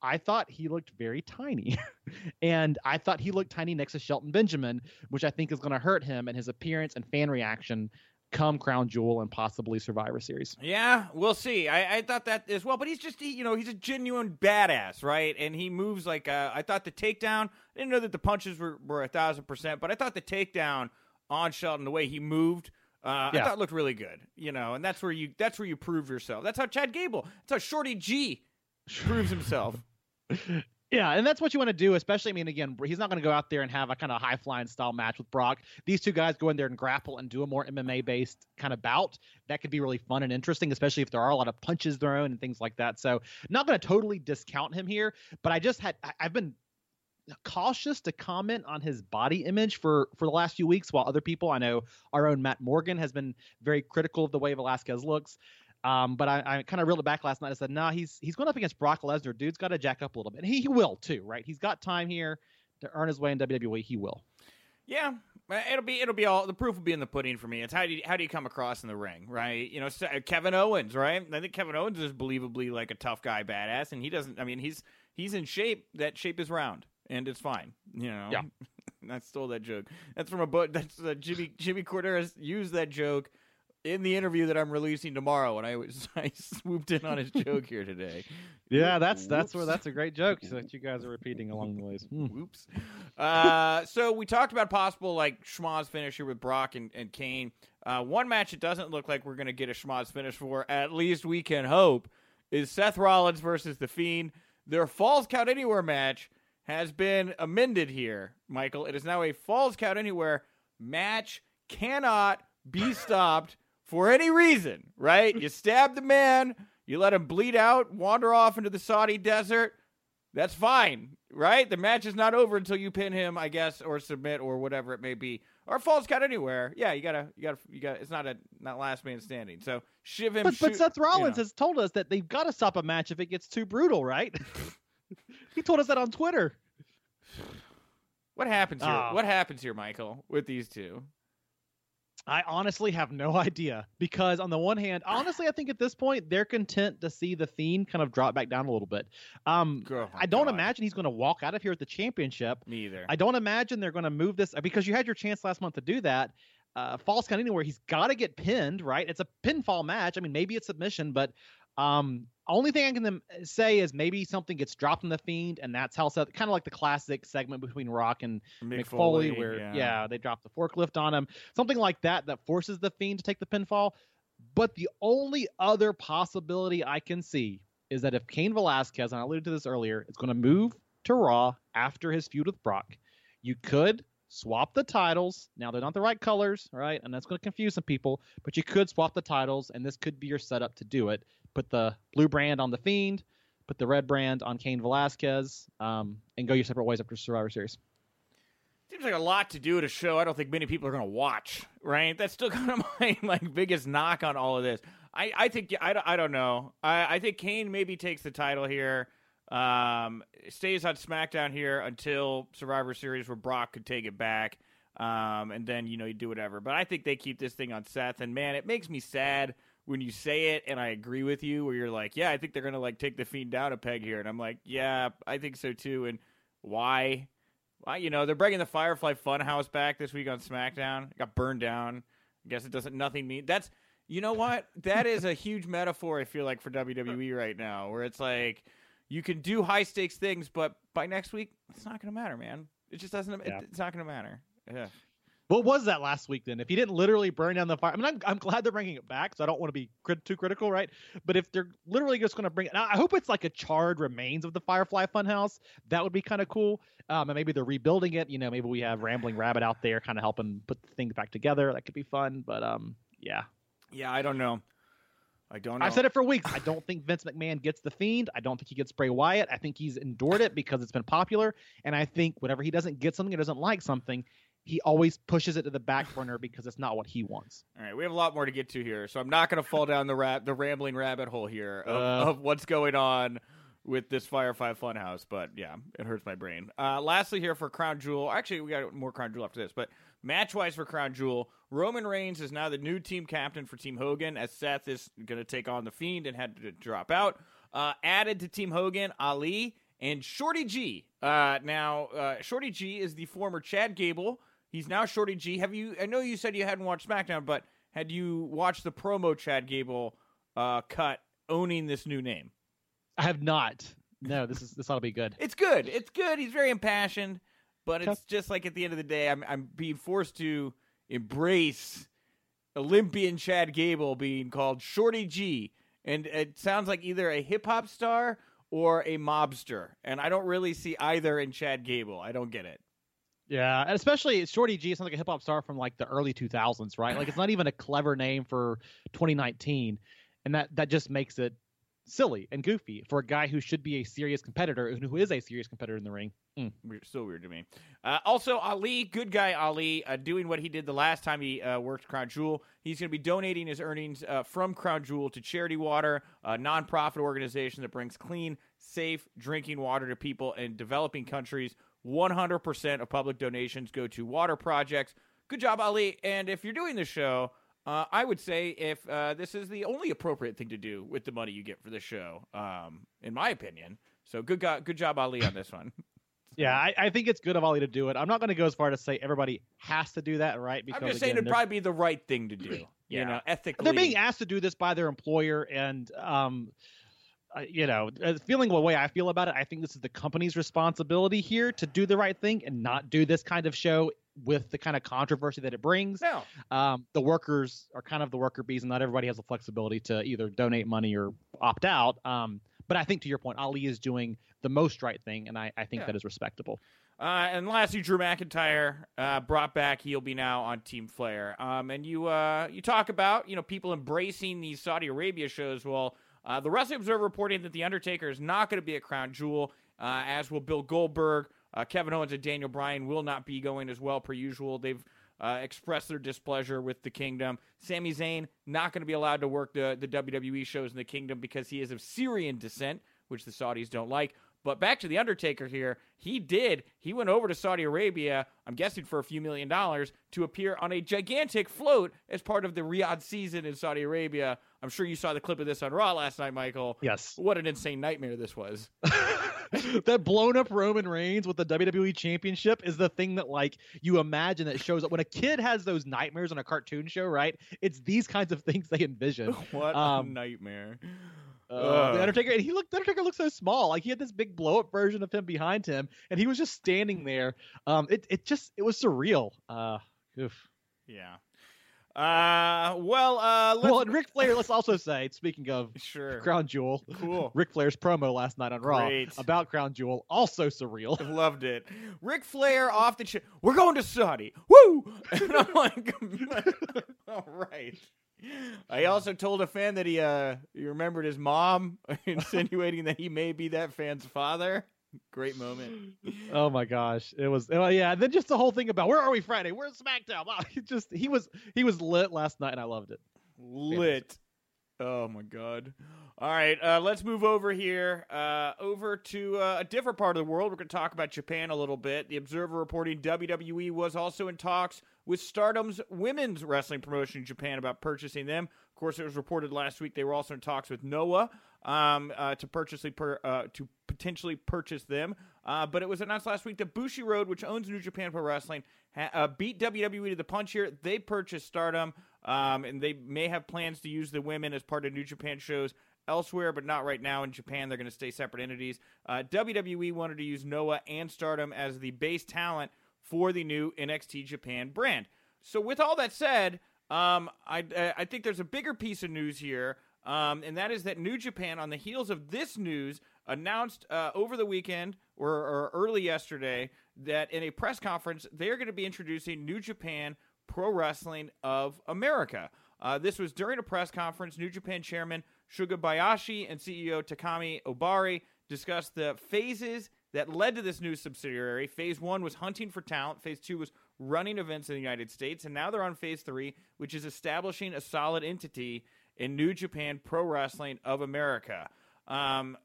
I thought he looked very tiny. and I thought he looked tiny next to Shelton Benjamin, which I think is going to hurt him and his appearance and fan reaction come Crown Jewel and possibly Survivor Series. Yeah, we'll see. I, I thought that as well, but he's just he, you know he's a genuine badass, right? And he moves like uh, I thought the takedown. I didn't know that the punches were were a thousand percent, but I thought the takedown on Shelton, the way he moved, uh, I thought looked really good. You know, and that's where you that's where you prove yourself. That's how Chad Gable. That's how Shorty G proves himself. Yeah, and that's what you want to do, especially. I mean, again, he's not going to go out there and have a kind of high flying style match with Brock. These two guys go in there and grapple and do a more MMA based kind of bout. That could be really fun and interesting, especially if there are a lot of punches thrown and things like that. So, not going to totally discount him here, but I just had I've been cautious to comment on his body image for for the last few weeks while other people i know our own matt morgan has been very critical of the way velasquez looks um, but I, I kind of reeled it back last night and said, nah, he's he's going up against Brock Lesnar. Dude's got to jack up a little bit. And he, he will too, right? He's got time here to earn his way in WWE. He will. Yeah, uh, it'll be it'll be all the proof will be in the pudding for me. It's how do you how do you come across in the ring, right? You know, Kevin Owens, right? I think Kevin Owens is believably like a tough guy, badass, and he doesn't. I mean, he's he's in shape. That shape is round, and it's fine. You know. Yeah. I stole that joke. That's from a book. That's uh, Jimmy Jimmy Korderas used that joke in the interview that I'm releasing tomorrow, and I was I swooped in on his joke here today. Yeah, that's that's where that's a great joke that you guys are repeating along the ways. Hmm. Whoops. Uh, so we talked about possible like schmoz finisher with Brock and, and Cain. Uh, one match it doesn't look like we're going to get a schmoz finish for, at least we can hope, is Seth Rollins versus The Fiend. Their Falls Count Anywhere match has been amended here, Michael. It is now a Falls Count Anywhere match cannot be stopped for any reason, right? You stab the man, you let him bleed out, wander off into the Saudi desert. That's fine, right? The match is not over until you pin him, I guess, or submit, or whatever it may be, or falls count anywhere. Yeah, you gotta, you gotta, you got. It's not a not last man standing. So shiv him. But, but shoot- Seth you Rollins know. has told us that they've got to stop a match if it gets too brutal, right? he told us that on Twitter. What happens here? Ah. what happens here, Michael, with these two? I honestly have no idea because on the one hand, honestly, I think at this point they're content to see the Fiend kind of drop back down a little bit. Um, my I don't God. imagine he's going to walk out of here at the championship. Me either. I don't imagine they're going to move this because you had your chance last month to do that. Uh, falls count anywhere. He's got to get pinned, right? It's a pinfall match. I mean, maybe it's submission, but um, only thing I can um, say is maybe something gets dropped in the Fiend, and that's how Seth, kind of like the classic segment between Rock and Mick Foley, Foley, where yeah. yeah. they drop the forklift on him, something like that that forces the Fiend to take the pinfall. But the only other possibility I can see is that if Cain Velasquez, and I alluded to this earlier, is going to move to Raw after his feud with Brock, you could swap the titles. Now they're not the right colors, right? And that's going to confuse some people, but you could swap the titles, and this could be your setup to do it. Put the blue brand on the Fiend, put the red brand on Cain Velasquez, um, and go your separate ways after Survivor Series. Seems like a lot to do at a show. I don't think many people are going to watch. Right? That's still kind of my like biggest knock on all of this. I I think I don't, I don't know. I I think Cain maybe takes the title here. Um, stays on SmackDown here until Survivor Series where Brock could take it back. Um, and then you know you do whatever. But I think they keep this thing on Seth. And man, it makes me sad when you say it, and I agree with you. Where you're like, yeah, I think they're gonna like take the Fiend down a peg here, and I'm like, yeah, I think so too. And why? Well, you know, they're bringing the Firefly Funhouse back this week on SmackDown. It got burned down. I guess it doesn't nothing mean that's you know what? That is a huge metaphor I feel like for WWE right now, where it's like you can do high stakes things, but by next week it's not gonna matter, man. It just doesn't it- it's not gonna matter. Yeah. What was that last week then? If he didn't literally burn down the fire, I mean, I'm, I'm glad they're bringing it back, so I don't want to be crit- too critical, right? But if they're literally just going to bring it, now, I hope it's like a charred remains of the Firefly Funhouse. That would be kind of cool. Um, and maybe they're rebuilding it. You know, maybe we have Rambling Rabbit out there, kind of helping put the things back together. That could be fun. But um, yeah, Yeah, I don't know. I don't know. I've said it for weeks. I don't think Vince McMahon gets the Fiend. I don't think he gets Bray Wyatt. I think he's endured it because it's been popular. And I think whenever he doesn't get something or doesn't like something, he always pushes it to the back burner because it's not what he wants. All right, we have a lot more to get to here, so I'm not going to fall down the ra- the rambling rabbit hole here of, Uh. of what's going on with this Firefly Funhouse. But yeah, it hurts my brain. Uh, lastly, here for Crown Jewel, actually we got more Crown Jewel after this, but match wise for Crown Jewel, Roman Reigns is now the new team captain for Team Hogan, as Seth is going to take on the Fiend and had to drop out. Uh, added to Team Hogan, Ali and Shorty G. Uh, now, uh, Shorty G is the former Chad Gable. He's now Shorty G. Have you? I know you said you hadn't watched SmackDown, but had you watched the promo Chad Gable uh, cut owning this new name? I have not. No, this is this ought to be good. It's good. It's good. He's very impassioned, but it's just like at the end of the day, I'm I'm being forced to embrace Olympian Chad Gable being called Shorty G, and it sounds like either a hip hop star or a mobster, and I don't really see either in Chad Gable. I don't get it. Yeah, and especially Shorty G sounds like a hip hop star from like the early 2000s, right? Like it's not even a clever name for 2019, and that that just makes it silly and goofy for a guy who should be a serious competitor and who is a serious competitor in the ring. Mm. Weird, still weird to me. Uh, also, Ali, good guy Ali, uh, doing what he did the last time he uh, worked Crown Jewel. He's going to be donating his earnings uh, from Crown Jewel to Charity Water, a nonprofit organization that brings clean, safe drinking water to people in developing countries. 100% of public donations go to water projects. Good job, Ali. And if you're doing this show, uh, I would say if uh, this is the only appropriate thing to do with the money you get for the show, um, in my opinion. So good, go- good job, Ali, on this one. Yeah, I, I think it's good of Ali to do it. I'm not going to go as far to say everybody has to do that, right? I'm just saying again, it'd they're- probably be the right thing to do. Yeah. You know, ethically. they're being asked to do this by their employer and um uh, you know uh, feeling the way i feel about it i think this is the company's responsibility here to do the right thing and not do this kind of show with the kind of controversy that it brings no. um, the workers are kind of the worker bees and not everybody has the flexibility to either donate money or opt out um, but i think to your point ali is doing the most right thing and i, I think Yeah. that is respectable Uh, and lastly, Drew McIntyre uh, brought back. He'll be now on Team Flair. Um, and you uh, you talk about you know people embracing these Saudi Arabia shows. Well, uh, the Wrestling Observer reporting that the Undertaker is not going to be a Crown Jewel, uh, as will Bill Goldberg, uh, Kevin Owens, and Daniel Bryan will not be going as well per usual. They've uh, expressed their displeasure with the Kingdom. Sami Zayn not going to be allowed to work the the WWE shows in the Kingdom because he is of Syrian descent, which the Saudis don't like. But back to the Undertaker here. He did. He went over to Saudi Arabia, I'm guessing for a few million dollars, to appear on a gigantic float as part of the Riyadh season in Saudi Arabia. I'm sure you saw the clip of this on Raw last night, Michael. Yes. What an insane nightmare this was. that blown up Roman Reigns with the WWE Championship is the thing that like you imagine that shows up when a kid has those nightmares on a cartoon show, right? It's these kinds of things they envision. what Um, a nightmare. Uh, the Undertaker, and he looked. The Undertaker looked so small. Like he had this big blow up version of him behind him, and he was just standing there. Um, it it just it was surreal. Uh, oof. Yeah. Uh, well, uh, let's, Well, and Ric Flair. Let's also say, speaking of sure. Crown Jewel, Cool. Ric Flair's promo last night on Raw Great. about Crown Jewel also surreal. Loved it. Ric Flair off the ship. We're going to Saudi. Woo! And I'm like, all right. I also told a fan that he uh he remembered his mom, insinuating that he may be that fan's father. Great moment. Oh my gosh, it was. Oh yeah, then just the whole thing about where are we Friday? Where's SmackDown? Wow, he just he was he was lit last night, and I loved it. Lit. Oh my god. All right, uh, let's move over here, uh, over to uh, a different part of the world. We're going to talk about Japan a little bit. The Observer reporting WWE was also in talks with Stardom's women's wrestling promotion in Japan about purchasing them. Of course, it was reported last week they were also in talks with Noah um, uh, to purchase per, uh, to potentially purchase them. Uh, but it was announced last week that Bushiroad, which owns New Japan Pro Wrestling, ha- uh, beat WWE to the punch here. They purchased Stardom, um, and they may have plans to use the women as part of New Japan shows elsewhere, but not right now in Japan. They're going to stay separate entities. Uh, WWE wanted to use Noah and Stardom as the base talent for the new NXT Japan brand. So, with all that said, um, I, I think there's a bigger piece of news here, um, and that is that New Japan, on the heels of this news, announced uh, over the weekend or, or early yesterday that in a press conference they're going to be introducing New Japan Pro Wrestling of America. Uh, this was during a press conference. New Japan chairman Sugabayashi and CEO Takami Ohbari discussed the phases that led to this new subsidiary. Phase one was hunting for talent. Phase two was running events in the United States. And now they're on phase three, which is establishing a solid entity in New Japan Pro Wrestling of America. Um,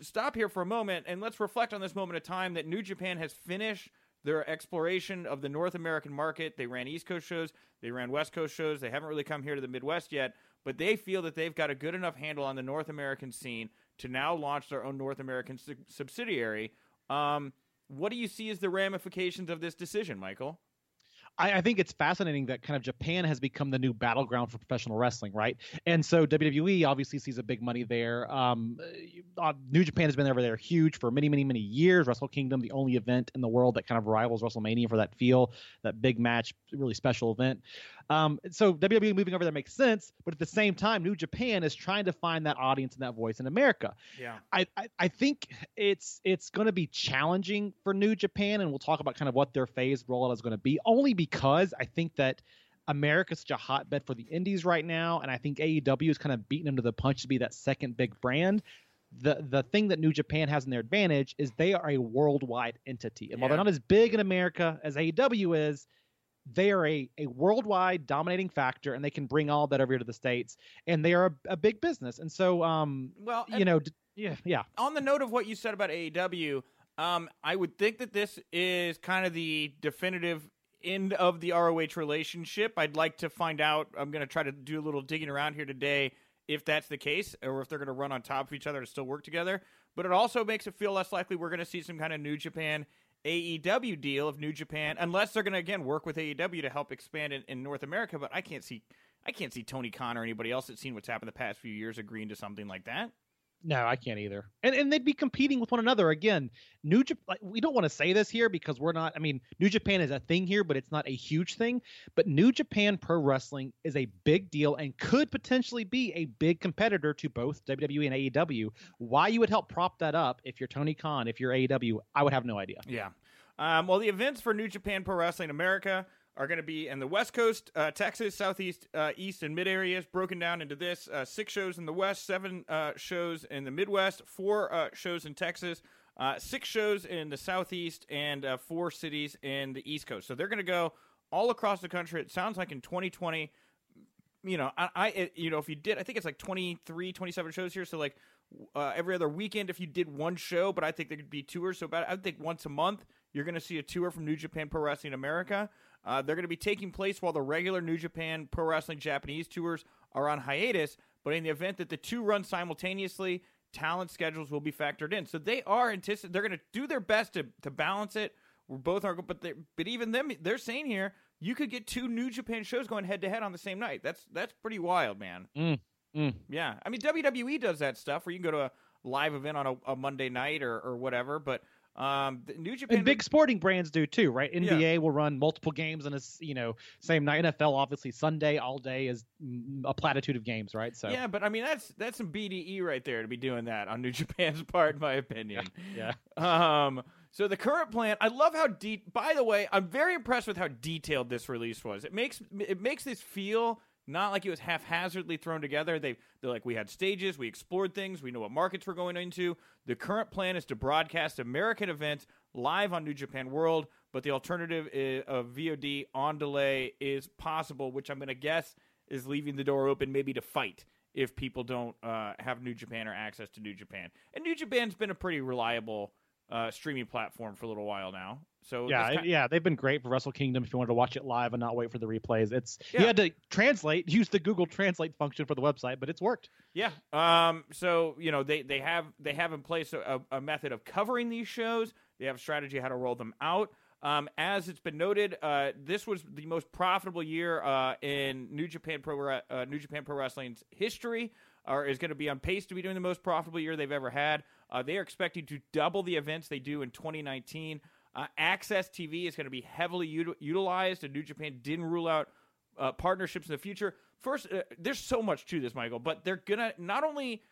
stop here for a moment and let's reflect on this moment of time that New Japan has finished their exploration of the North American market. They ran East Coast shows, they ran West Coast shows. They haven't really come here to the Midwest yet, but they feel that they've got a good enough handle on the North American scene to now launch their own North American su- subsidiary. Um, what do you see as the ramifications of this decision, Michael? I, I think it's fascinating that kind of Japan has become the new battleground for professional wrestling, right? And so WWE obviously sees a big money there. Um, uh, New Japan has been over there huge for many, many, many years. Wrestle Kingdom, the only event in the world that kind of rivals WrestleMania for that feel, that big match, really special event. Um, so WWE moving over there makes sense, but at the same time, New Japan is trying to find that audience and that voice in America. Yeah. I, I, I think it's it's going to be challenging for New Japan, and we'll talk about kind of what their phase rollout is going to be. Only because I think that America's such a hotbed for the indies right now, and I think AEW is kind of beating them to the punch to be that second big brand. The the thing that New Japan has in their advantage is they are a worldwide entity, and while they're not as big in America as AEW is, they are a, a worldwide dominating factor, and they can bring all that over here to the states, and they are a, a big business. And so, um, Well, you know, d- yeah, yeah. on the note of what you said about AEW, um, I would think that this is kind of the definitive end of the ROH relationship. I'd like to find out. I'm going to try to do a little digging around here today if that's the case, or if they're going to run on top of each other and still work together. But it also makes it feel less likely we're going to see some kind of New Japan AEW deal of New Japan, unless they're going to again work with AEW to help expand in, in North America. But I can't see. I can't see Tony Khan or anybody else that's seen what's happened the past few years agreeing to something like that. No, I can't either. And and they'd be competing with one another again. New Japan. Like, we don't want to say this here because we're not. I mean, New Japan is a thing here, but it's not a huge thing. But New Japan Pro Wrestling is a big deal and could potentially be a big competitor to both WWE and AEW. Why you would help prop that up if you're Tony Khan, if you're AEW, I would have no idea. Yeah. Um, well, the events for New Japan Pro Wrestling America are going to be in the West Coast, uh, Texas, Southeast, uh, East, and Mid areas, broken down into this uh, six shows in the West, seven uh, shows in the Midwest, four uh, shows in Texas, uh, six shows in the Southeast, and four cities in the East Coast. So they're going to go all across the country. It sounds like in 2020, you know, I, I you know, if you did, I think it's like 23, 27 shows here. So like every other weekend, if you did one show, but I think there could be tours. So about, I think once a month, you're going to see a tour from New Japan Pro Wrestling America. Uh, they're going to be taking place while the regular New Japan Pro Wrestling Japanese tours are on hiatus. But in the event that the two run simultaneously, talent schedules will be factored in. So they are anticipating they're going to do their best to to balance it. We're both are, but they, but even them, they're saying here you could get two New Japan shows going head to head on the same night. That's that's pretty wild, man. Mm, mm. Yeah, I mean WWE does that stuff where you can go to a live event on a, a Monday night or, or whatever, but um, New Japan and big sporting brands do too, right? NBA yeah. will run multiple games in a you know same night. NFL obviously Sunday all day is a platitude of games, right? So yeah, but I mean that's that's some BDE right there to be doing that on New Japan's part, in my opinion. Yeah. yeah. Um. So the current plan, I love how deep. By the way, I'm very impressed with how detailed this release was. It makes it makes this feel not like it was haphazardly thrown together. They they're like we had stages, we explored things, we know what markets we're going into. The current plan is to broadcast American events live on New Japan World, but the alternative of VOD on delay is possible, which I'm going to guess is leaving the door open maybe to fight if people don't uh, have New Japan or access to New Japan. And New Japan's been a pretty reliable uh, streaming platform for a little while now. So yeah, kind yeah, they've been great for Wrestle Kingdom. If you wanted to watch it live and not wait for the replays, it's yeah. you had to translate, use the Google Translate function for the website, but it's worked. Yeah. Um. So you know they they have they have in place a, a method of covering these shows. They have a strategy how to roll them out. Um, as it's been noted, uh, this was the most profitable year uh, in New Japan Pro uh, New Japan Pro Wrestling's history, or is going to be on pace to be doing the most profitable year they've ever had. Uh, they are expecting to double the events they do in 2019. Uh, AXS TV is going to be heavily util- utilized, and New Japan didn't rule out uh, partnerships in the future. First, uh, there's so much to this, Michael, but they're going to not only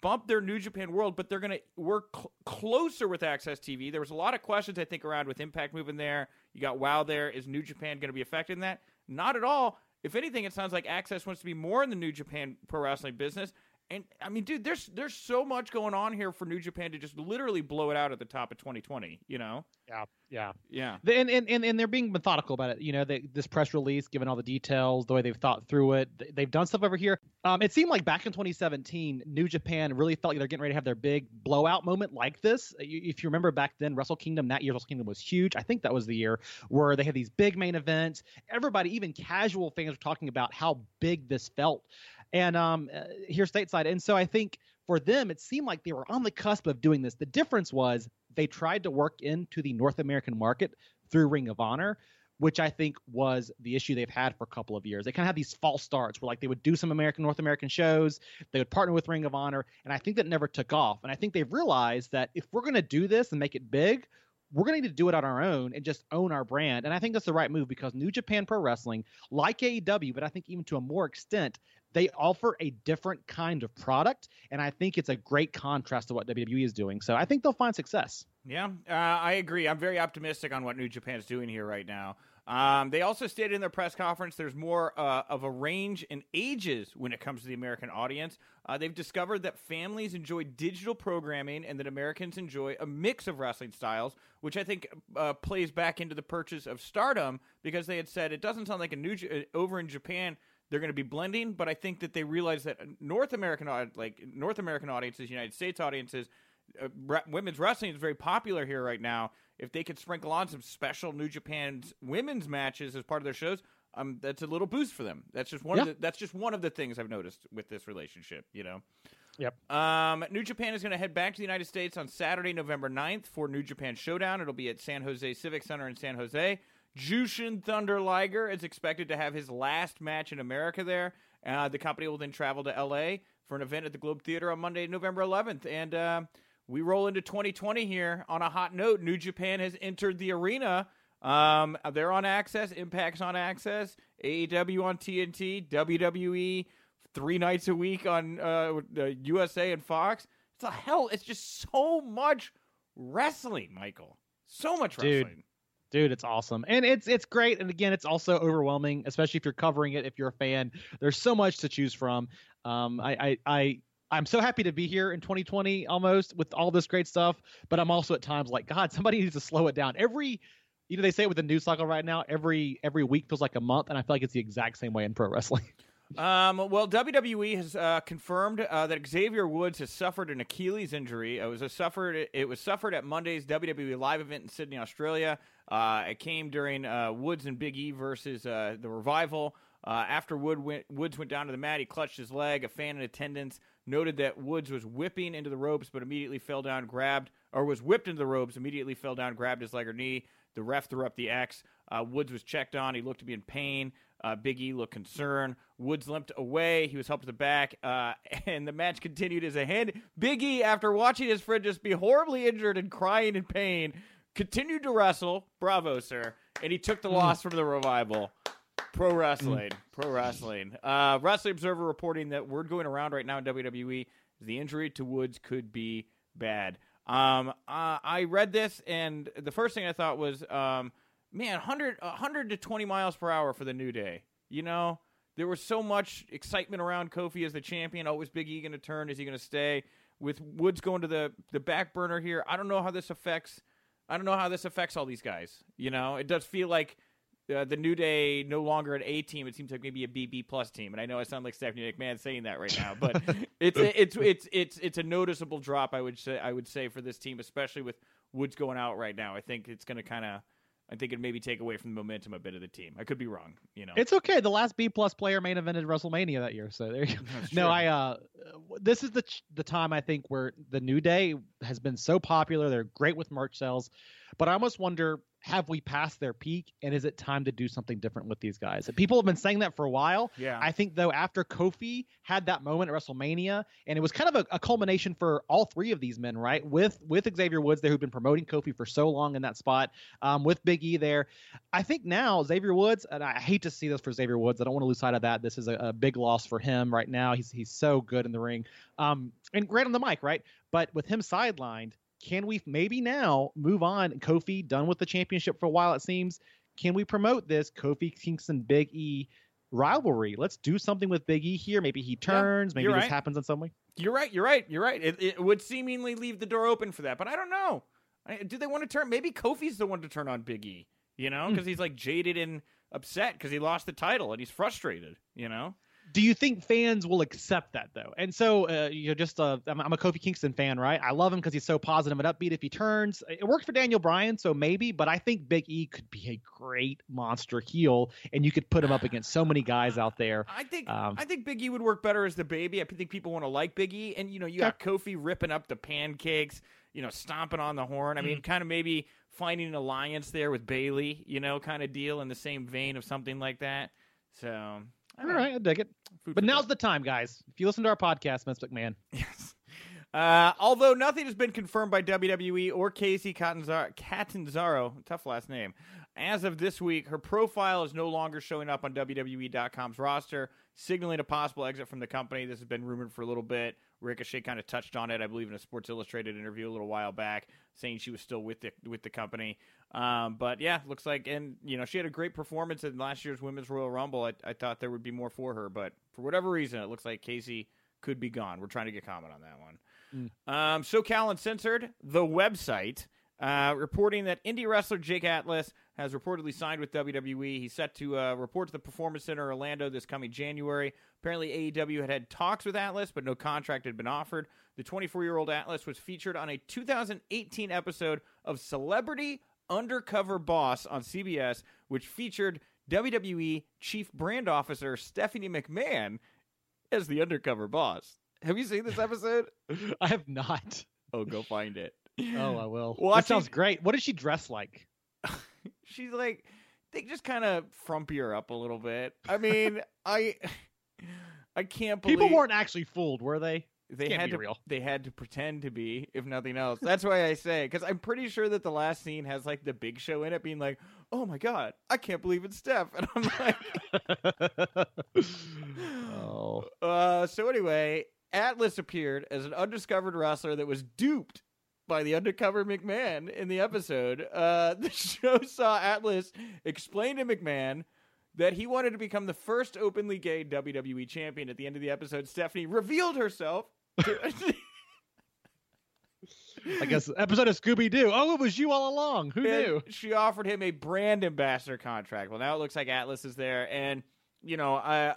bump their New Japan World, but they're going to work cl- closer with AXS TV. There was a lot of questions, I think, around with Impact moving there. You got WOW there. Is New Japan going to be affected in that? Not at all. If anything, it sounds like Access wants to be more in the New Japan pro wrestling business. And I mean, dude, there's there's so much going on here for New Japan to just literally blow it out at the top of 2020. You know? Yeah, yeah, yeah. And and and, and they're being methodical about it. You know, they, this press release, given all the details, the way they've thought through it, they've done stuff over here. Um, it seemed like back in 2017, New Japan really felt like they're getting ready to have their big blowout moment like this. If you remember back then, Wrestle Kingdom that year, Wrestle Kingdom was huge. I think that was the year where they had these big main events. Everybody, even casual fans, were talking about how big this felt and um, uh, here stateside. And so I think for them, it seemed like they were on the cusp of doing this. The difference was they tried to work into the North American market through Ring of Honor, which I think was the issue they've had for a couple of years. They kind of had these false starts where like they would do some American North American shows, they would partner with Ring of Honor, and I think that never took off. And I think they've realized that if we're going to do this and make it big, we're going to need to do it on our own and just own our brand. And I think that's the right move because New Japan Pro Wrestling, like AEW, but I think even to a more extent, they offer a different kind of product, and I think it's a great contrast to what WWE is doing. So I think they'll find success. Yeah, uh, I agree. I'm very optimistic on what New Japan is doing here right now. Um, they also stated in their press conference there's more uh, of a range in ages when it comes to the American audience. Uh, they've discovered that families enjoy digital programming and that Americans enjoy a mix of wrestling styles, which I think uh, plays back into the purchase of Stardom because they had said it doesn't sound like a new uh, over in Japan they're going to be blending, but I think that they realize that North American like North American audiences, United States audiences, uh, women's wrestling is very popular here right now. If they could sprinkle on some special New Japan's women's matches as part of their shows, um, that's a little boost for them. That's just one. Yeah. Of the, that's just one of the things I've noticed with this relationship. You know. Yep. Um, New Japan is going to head back to the United States on Saturday, November 9th for New Japan Showdown. It'll be at San Jose Civic Center in San Jose. Jushin Thunder Liger is expected to have his last match in America there. Uh, the company will then travel to LA for an event at the Globe Theater on Monday, November 11th. And uh, we roll into 2020 here on a hot note. New Japan has entered the arena. Um, they're on AXS, Impact's on AXS, AEW on TNT, WWE three nights a week on uh, USA and Fox. It's a hell. It's just so much wrestling, Michael. So much wrestling. Dude dude it's awesome and it's it's great and again it's also overwhelming especially if you're covering it if you're a fan there's so much to choose from um i i, I I'm so happy to be here in 2020 almost with all this great stuff, but I'm also at times like, God, somebody needs to slow it down. Every, you know, they say it with the news cycle right now, every every week feels like a month, and I feel like it's the exact same way in pro wrestling. Um, well, WWE has uh, confirmed uh, that Xavier Woods has suffered an Achilles injury. It was suffered. It was suffered at Monday's WWE live event in Sydney, Australia. Uh, it came during uh, Woods and Big E versus uh, the Revival. Uh, after Wood went, Woods went down to the mat, he clutched his leg. A fan in attendance noted that Woods was whipping into the ropes, but immediately fell down, grabbed, or was whipped into the ropes, immediately fell down, grabbed his leg or knee. The ref threw up the X. Woods was checked on. He looked to be in pain. Uh, Big E looked concerned. Woods limped away. He was helped to the back, uh, and the match continued as a hand. Big E, after watching his friend just be horribly injured and crying in pain, continued to wrestle. Bravo, sir! And he took the Hmm. loss from the revival. Pro wrestling, pro wrestling. Uh, Wrestling Observer reporting that word going around right now in WWE is the injury to Woods could be bad. Um, uh, I read this, and the first thing I thought was, um, man, 100, 100 to 20 miles per hour for the New Day. You know, there was so much excitement around Kofi as the champion. Oh, is Big E going to turn? Is he going to stay? With Woods going to the, the back burner here, I don't know how this affects. I don't know how this affects all these guys. You know, it does feel like uh, the New Day no longer an A team. It seems like maybe a BB plus team. And I know I sound like Stephanie McMahon saying that right now, but it's a, it's it's it's it's a noticeable drop. I would say I would say for this team, especially with Woods going out right now. I think it's going to kind of. I think it maybe take away from the momentum a bit of the team. I could be wrong, you know. It's okay. The last B plus player main evented WrestleMania that year, so there you go. No. I uh, this is the ch- the time I think where the New Day has been so popular. They're great with merch sales, but I almost wonder have we passed their peak and is it time to do something different with these guys? People have been saying that for a while. yeah. I think though after Kofi had that moment at WrestleMania, and it was kind of a, a culmination for all three of these men, right? With with Xavier Woods there, who'd been promoting Kofi for so long in that spot, um, with Big E there. I think now Xavier Woods, and I hate to see this for Xavier Woods. I don't want to lose sight of that. This is a, a big loss for him right now. He's he's so good in the ring, um, and great on the mic, right? But with him sidelined, can we maybe now move on? Kofi done with the championship for a while, it seems. Can we promote this Kofi Kingston Big E rivalry? Let's do something with Big E here. Maybe he turns. maybe you're this happens in some way. You're right. You're right. You're right. It, it would seemingly leave the door open for that, but I don't know. I, do they want to turn? Maybe Kofi's the one to turn on Big E. You know, Hmm. because he's like jaded and upset because he lost the title and he's frustrated. You know. Do you think fans will accept that though? And so uh, you're just a I'm, I'm a Kofi Kingston fan, right? I love him because he's so positive and upbeat. If he turns, it worked for Daniel Bryan, so maybe. But I think Big E could be a great monster heel, and you could put him up against so many guys out there. I think Um, I think Big E would work better as the baby. I think people want to like Big E, and you know you got Kofi ripping up the pancakes, you know, stomping on the horn. I mean, kind of maybe finding an alliance there with Bayley, you know, kind of deal in the same vein of something like that. So, I All don't right, I dig it. Food But now's thought. the time, guys. If you listen to our podcast, Vince McMahon, Yes. Uh, although nothing has been confirmed by WWE or Kacy Catanzaro, Catanzaro, tough last name, as of this week, her profile is no longer showing up on WWE.com's roster, signaling a possible exit from the company. This has been rumored for a little bit. Ricochet kind of touched on it, I believe, in a Sports Illustrated interview a little while back, saying she was still with the with the company. Um, but yeah, looks like, and you know, she had a great performance in last year's Women's Royal Rumble. I, I thought there would be more for her, but for whatever reason, it looks like Kacy could be gone. We're trying to get comment on that one. Um, SoCal Uncensored, the website, uh, reporting that indie wrestler Jake Atlas has reportedly signed with WWE. He's set to uh, report to the Performance Center Orlando this coming January. Apparently, AEW had had talks with Atlas, but no contract had been offered. The 24 year old Atlas was featured on a 2018 episode of Celebrity Undercover Boss on CBS, which featured WWE Chief Brand Officer Stephanie McMahon as the undercover boss. Have you seen this episode? I have not. Oh, go find it. Oh, I will. That sounds great. What does she dress like? She's like, they just kind of frumpy her up a little bit. I mean, I, I can't believe People weren't actually fooled, were they? they can't had to real. they had to pretend to be, if nothing else. That's why I say because I'm pretty sure that the last scene has like the Big Show in it, being like, "Oh my god, I can't believe it's Steph," and I'm like, oh. Uh, so anyway, Atlas appeared as an undiscovered wrestler that was duped by the undercover McMahon in the episode. Uh, the show saw Atlas explain to McMahon that he wanted to become the first openly gay WWE champion. At the end of the episode, Stephanie revealed herself. to- I guess episode of Scooby Doo. Oh, it was you all along. Who and knew? She offered him a brand ambassador contract. Well, now it looks like Atlas is there, and you know, I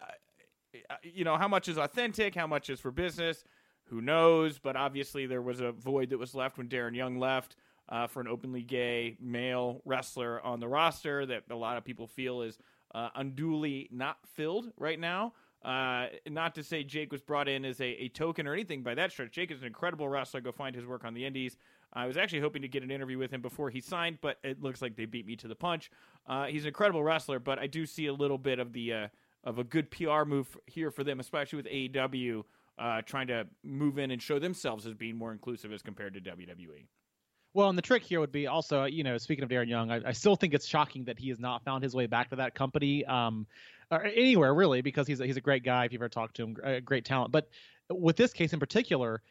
uh, you know, how much is authentic, how much is for business, who knows? But obviously, there was a void that was left when Darren Young left uh, for an openly gay male wrestler on the roster that a lot of people feel is uh, unduly not filled right now. Uh, not to say Jake was brought in as a, a, token or anything by that stretch. Jake is an incredible wrestler. Go find his work on the Indies. I was actually hoping to get an interview with him before he signed, but it looks like they beat me to the punch. Uh, he's an incredible wrestler, but I do see a little bit of the uh, of a good PR move here for them, especially with AEW uh, trying to move in and show themselves as being more inclusive as compared to WWE. Well, and the trick here would be also, you know, speaking of Darren Young, I, I, still think it's shocking that he has not found his way back to that company, um, or anywhere really, because he's a, he's a great guy. If you've ever talked to him, a great talent. But with this case in particular,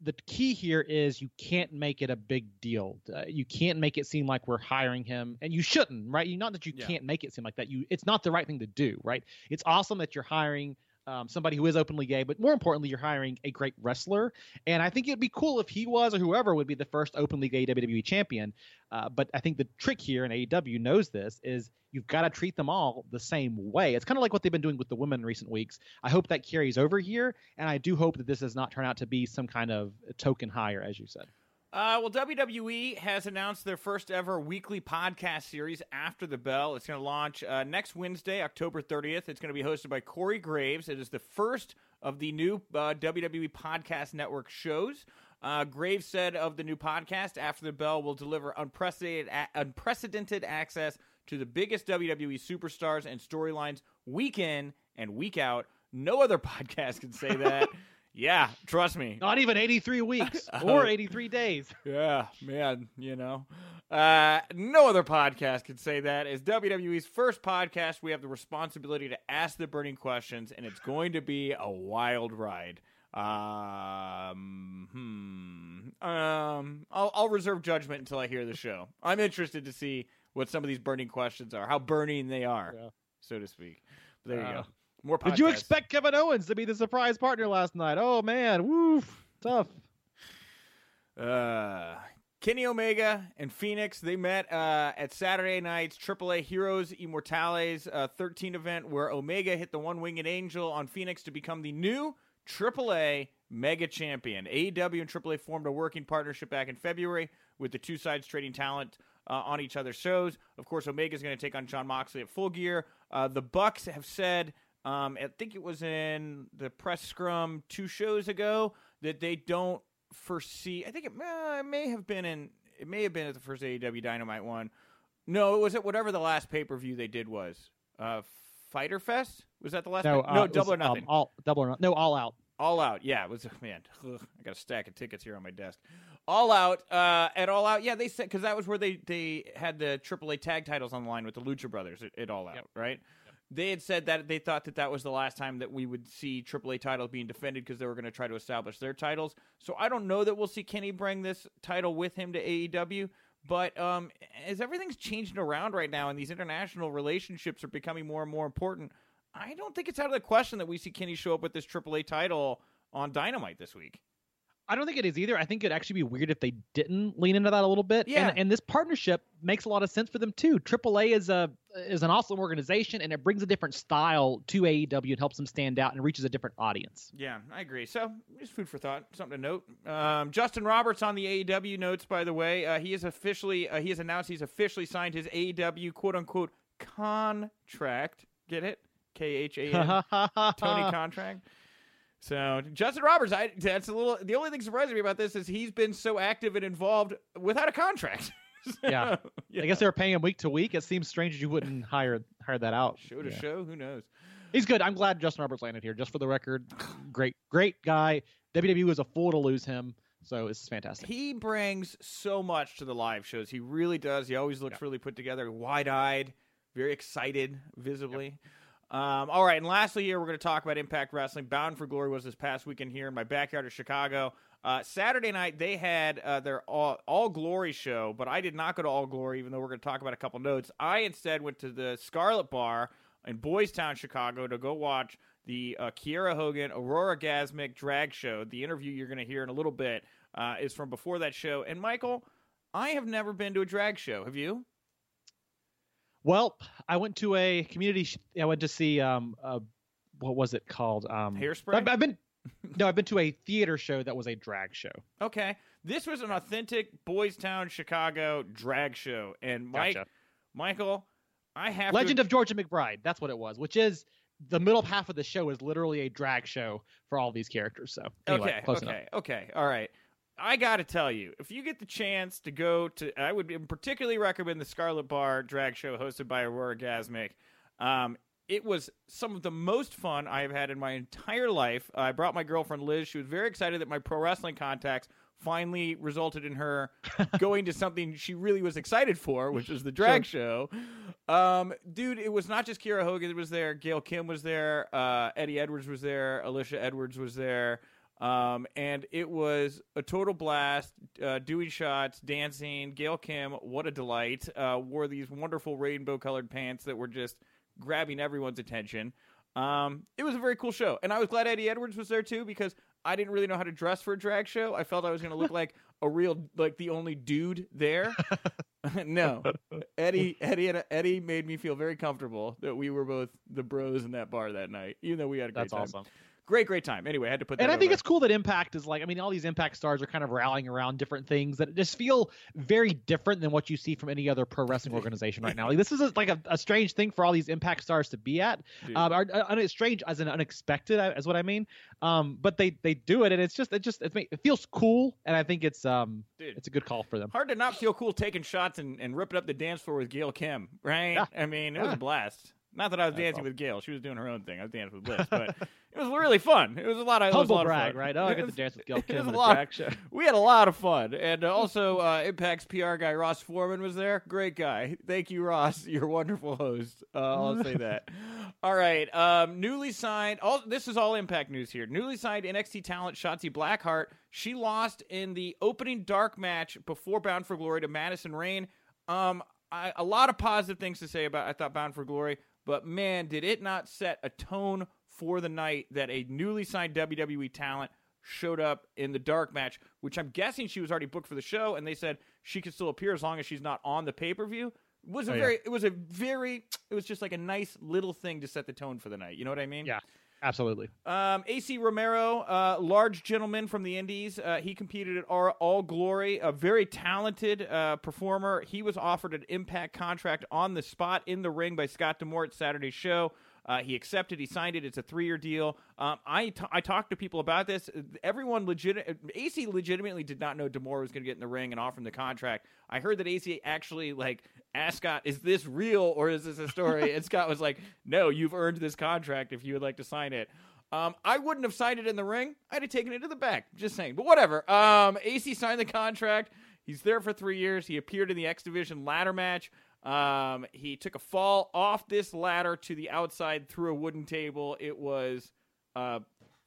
the key here is you can't make it a big deal. Uh, you can't make it seem like we're hiring him, and you shouldn't, right? You not that you yeah. can't make it seem like that. You, it's not the right thing to do, right? It's awesome that you're hiring um, somebody who is openly gay, but more importantly, you're hiring a great wrestler. And I think it'd be cool if he was or whoever would be the first openly gay WWE champion. Uh, but I think the trick here, and AEW knows this, is you've got to treat them all the same way. It's kind of like what they've been doing with the women in recent weeks. I hope that carries over here, and I do hope that this does not turn out to be some kind of token hire, as you said. Uh, well, WWE has announced their first ever weekly podcast series, After the Bell. It's going to launch uh, next Wednesday, October 30th. It's going to be hosted by Corey Graves. It is the first of the new uh, WWE Podcast Network shows. Uh, Graves said of the new podcast, After the Bell will deliver unprecedented, unprecedented access to the biggest WWE superstars and storylines week in and week out. No other podcast can say that. Yeah, trust me. Not even 83 weeks or 83 days. Yeah, man, you know. Uh, no other podcast can say that. As WWE's first podcast, we have the responsibility to ask the burning questions, and it's going to be a wild ride. Um, hmm. Um, I'll, I'll reserve judgment until I hear the show. I'm interested to see what some of these burning questions are, how burning they are, yeah. so to speak. But there uh, you go. More podcasts. Did you expect Kevin Owens to be the surprise partner last night? Oh man, woof, tough. Uh, Kenny Omega and Fénix they met uh, at Saturday night's AAA Héroes Inmortales uh, 13 event where Omega hit the one winged angel on Fénix to become the new AAA Mega Champion. AEW and AAA formed a working partnership back in February with the two sides trading talent uh, on each other's shows. Of course, Omega is going to take on Jon Moxley at Full Gear. Uh, the Bucks have said um, I think it was in the press scrum two shows ago that they don't foresee. I think it, uh, it may have been in. It may have been at the first AEW Dynamite one. No, it was at whatever the last pay per view they did was. Uh, Fyter Fest was that the last? No, uh, no, double was, or nothing. Um, all double or not? No, all out. All out. Yeah, it was. Man, ugh, I got a stack of tickets here on my desk. All out. Uh, at all out. Yeah, they said because that was where they they had the AAA tag titles on the line with the Lucha Brothers at, at all out, yep. right? They had said that they thought that that was the last time that we would see AAA titles being defended because they were going to try to establish their titles. So I don't know that we'll see Kenny bring this title with him to AEW. But um, as everything's changing around right now and these international relationships are becoming more and more important, I don't think it's out of the question that we see Kenny show up with this AAA title on Dynamite this week. I don't think it is either. I think it'd actually be weird if they didn't lean into that a little bit. Yeah. And, and this partnership makes a lot of sense for them too. AAA is a is an awesome organization, and it brings a different style to AEW and helps them stand out and reaches a different audience. Yeah, I agree. So just food for thought, something to note. Um, Justin Roberts on the AEW notes, by the way, uh, he is officially uh, he has announced he's officially signed his AEW quote unquote contract. Get it? K H A N Tony contract. So Justin Roberts, I, that's a little. The only thing surprising me about this is he's been so active and involved without a contract. so, yeah. yeah. I guess they were paying him week to week. It seems strange you wouldn't hire hire that out. Show to yeah. show, who knows? He's good. I'm glad Justin Roberts landed here. Just for the record, great, great guy. WWE was a fool to lose him. So this is fantastic. He brings so much to the live shows. He really does. He always looks really put together, wide eyed, very excited, visibly. Yep. Um, all right, and lastly, here we're going to talk about Impact Wrestling. Bound for Glory was this past weekend here in my backyard of Chicago. Uh, Saturday night they had uh, their all, all, Glory show, but I did not go to All Glory, even though we're going to talk about a couple notes. I instead went to the Scarlet Bar in Boys Town, Chicago, to go watch the uh, Kiera Hogan Aurora Gozmic drag show. The interview you're going to hear in a little bit uh, is from before that show. And Michael, I have never been to a drag show. Have you? Well, I went to a community. Sh- I went to see um, a what was it called? Um, Hairspray? I've, I've been no, I've been to a theater show that was a drag show. Okay, this was an authentic Boys Town, Chicago drag show, and Mike, Gotcha. Michael, I have Legend to, of Georgia McBride. That's what it was, which is the middle half of the show is literally a drag show for all these characters. So anyway, okay, okay, enough. okay, all right. I got to tell you, if you get the chance to go to, I would particularly recommend the Scarlet Bar drag show hosted by Aurora Gozmic. Um, it was some of the most fun I have had in my entire life. I brought my girlfriend Liz. She was very excited that my pro wrestling contacts finally resulted in her going to something she really was excited for, which was the drag show. Um, dude, it was not just Kiera Hogan that was there. Gail Kim was there. Uh, Eddie Edwards was there. Alicia Edwards was there. Um, and it was a total blast. Uh, doing shots, dancing. Gail Kim, what a delight! Uh, wore these wonderful rainbow-colored pants that were just grabbing everyone's attention. Um, it was a very cool show, and I was glad Eddie Edwards was there too because I didn't really know how to dress for a drag show. I felt I was going to look like a real, like the only dude there. no, Eddie, Eddie, and Eddie made me feel very comfortable that we were both the bros in that bar that night, even though we had a great That's time. awesome. Great, great time. Anyway, I had to put that. And I think over. it's cool that Impact is like, I mean, all these Impact stars are kind of rallying around different things that just feel very different than what you see from any other pro wrestling organization right now. Like this is a, like a, a strange thing for all these Impact stars to be at. Um, are, strange as an unexpected, uh, is what I mean. Um, but they they do it, and it's just it just it, it feels cool, and I think it's um Dude. it's a good call for them. hard to not feel cool taking shots and, and ripping up the dance floor with Gail Kim, right? Yeah. I mean, it was a blast. Not that I was That's dancing with Gail; she was doing her own thing. I was dancing with Liz, but it was really fun. It was a lot of it was a Humble lot of brag, fun. right? Oh, I get to dance with Gail it Kim at a a lot- drag show. We had a lot of fun, and uh, also uh, Impact's PR guy Ross Foreman was there. Great guy. Thank you, Ross. You're a wonderful host. Uh, I'll say that. All right. Um, newly signed. All this is all Impact news here. Newly signed NXT talent Shotzi Blackheart. She lost in the opening dark match before Bound for Glory to Madison Rayne. Um, I, a lot of positive things to say about I thought Bound for Glory, but man, did it not set a tone for the night that a newly signed WWE talent showed up in the dark match, which I'm guessing she was already booked for the show, and they said she could still appear as long as she's not on the pay per view. Was a Oh, yeah. very, it was a very, it was just like a nice little thing to set the tone for the night. You know what I mean? Yeah, absolutely. Um, AC Romero, uh, large gentleman from the Indies, uh, he competed at All, All Glory, a very talented uh, performer. He was offered an Impact contract on the spot in the ring by Scott D'Amore at Saturday's show. Uh, he accepted. He signed it. It's a three-year deal. Um, I t- I talked to people about this. Everyone legit AC legitimately did not know D'Amore was going to get in the ring and offer him the contract. I heard that AC actually like asked Scott, "Is this real or is this a story?" and Scott was like, "No, you've earned this contract if you would like to sign it." Um, I wouldn't have signed it in the ring. I'd have taken it to the back. Just saying. But whatever. Um, AC signed the contract. He's there for three years. He appeared in the X Division ladder match. Um, he took a fall off this ladder to the outside through a wooden table. It was uh,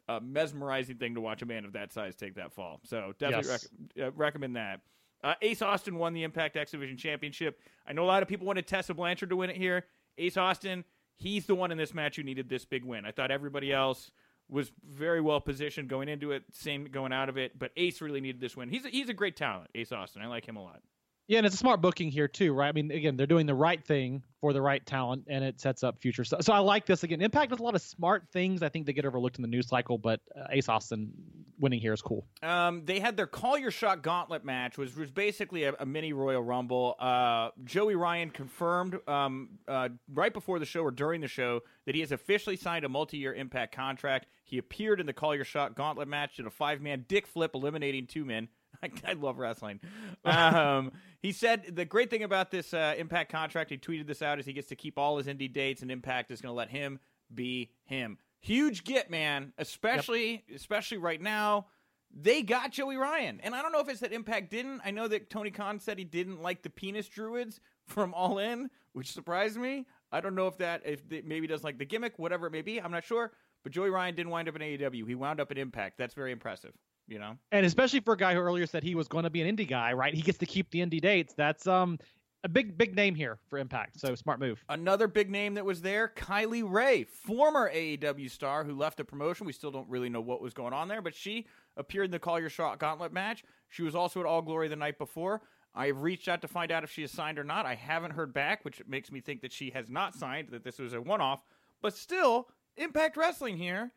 a mesmerizing thing to watch a man of that size take that fall. So definitely Yes. rec- uh, recommend that. Uh, Ace Austin won the Impact X Division Championship. I know a lot of people wanted Tessa Blanchard to win it here. Ace Austin, he's the one in this match who needed this big win. I thought everybody else was very well positioned going into it, same going out of it, but Ace really needed this win. He's a, he's a great talent, Ace Austin. I like him a lot. Yeah, and it's a smart booking here too, right? I mean, again, they're doing the right thing for the right talent, and it sets up future stuff. So I like this. Again, Impact does a lot of smart things. I think they get overlooked in the news cycle, but uh, Ace Austin winning here is cool. Um, they had their Call Your Shot Gauntlet match, which was basically a, a mini Royal Rumble. Uh, Joey Ryan confirmed um, uh, right before the show or during the show that he has officially signed a multi-year Impact contract. He appeared in the Call Your Shot Gauntlet match, did a five-man dick flip, eliminating two men. I, I love wrestling. Um, he said the great thing about this uh, Impact contract, he tweeted this out, is he gets to keep all his indie dates, and Impact is going to let him be him. Huge get, man. Especially, especially right now. They got Joey Ryan, and I don't know if it's that Impact didn't. I know that Tony Khan said he didn't like the penis druids from All In, which surprised me. I don't know if that if it maybe doesn't like the gimmick, whatever it may be. I'm not sure. But Joey Ryan didn't wind up in AEW. He wound up at Impact. That's very impressive. You know. And especially for a guy who earlier said he was going to be an indie guy, right? He gets to keep the indie dates. That's um a big big name here for Impact. So smart move. Another big name that was there, Kylie Rae, former AEW star who left the promotion. We still don't really know what was going on there, but she appeared in the Call Your Shot Gauntlet match. She was also at All Glory the night before. I have reached out to find out if she is signed or not. I haven't heard back, which makes me think that she has not signed, that this was a one off. But still, Impact Wrestling here,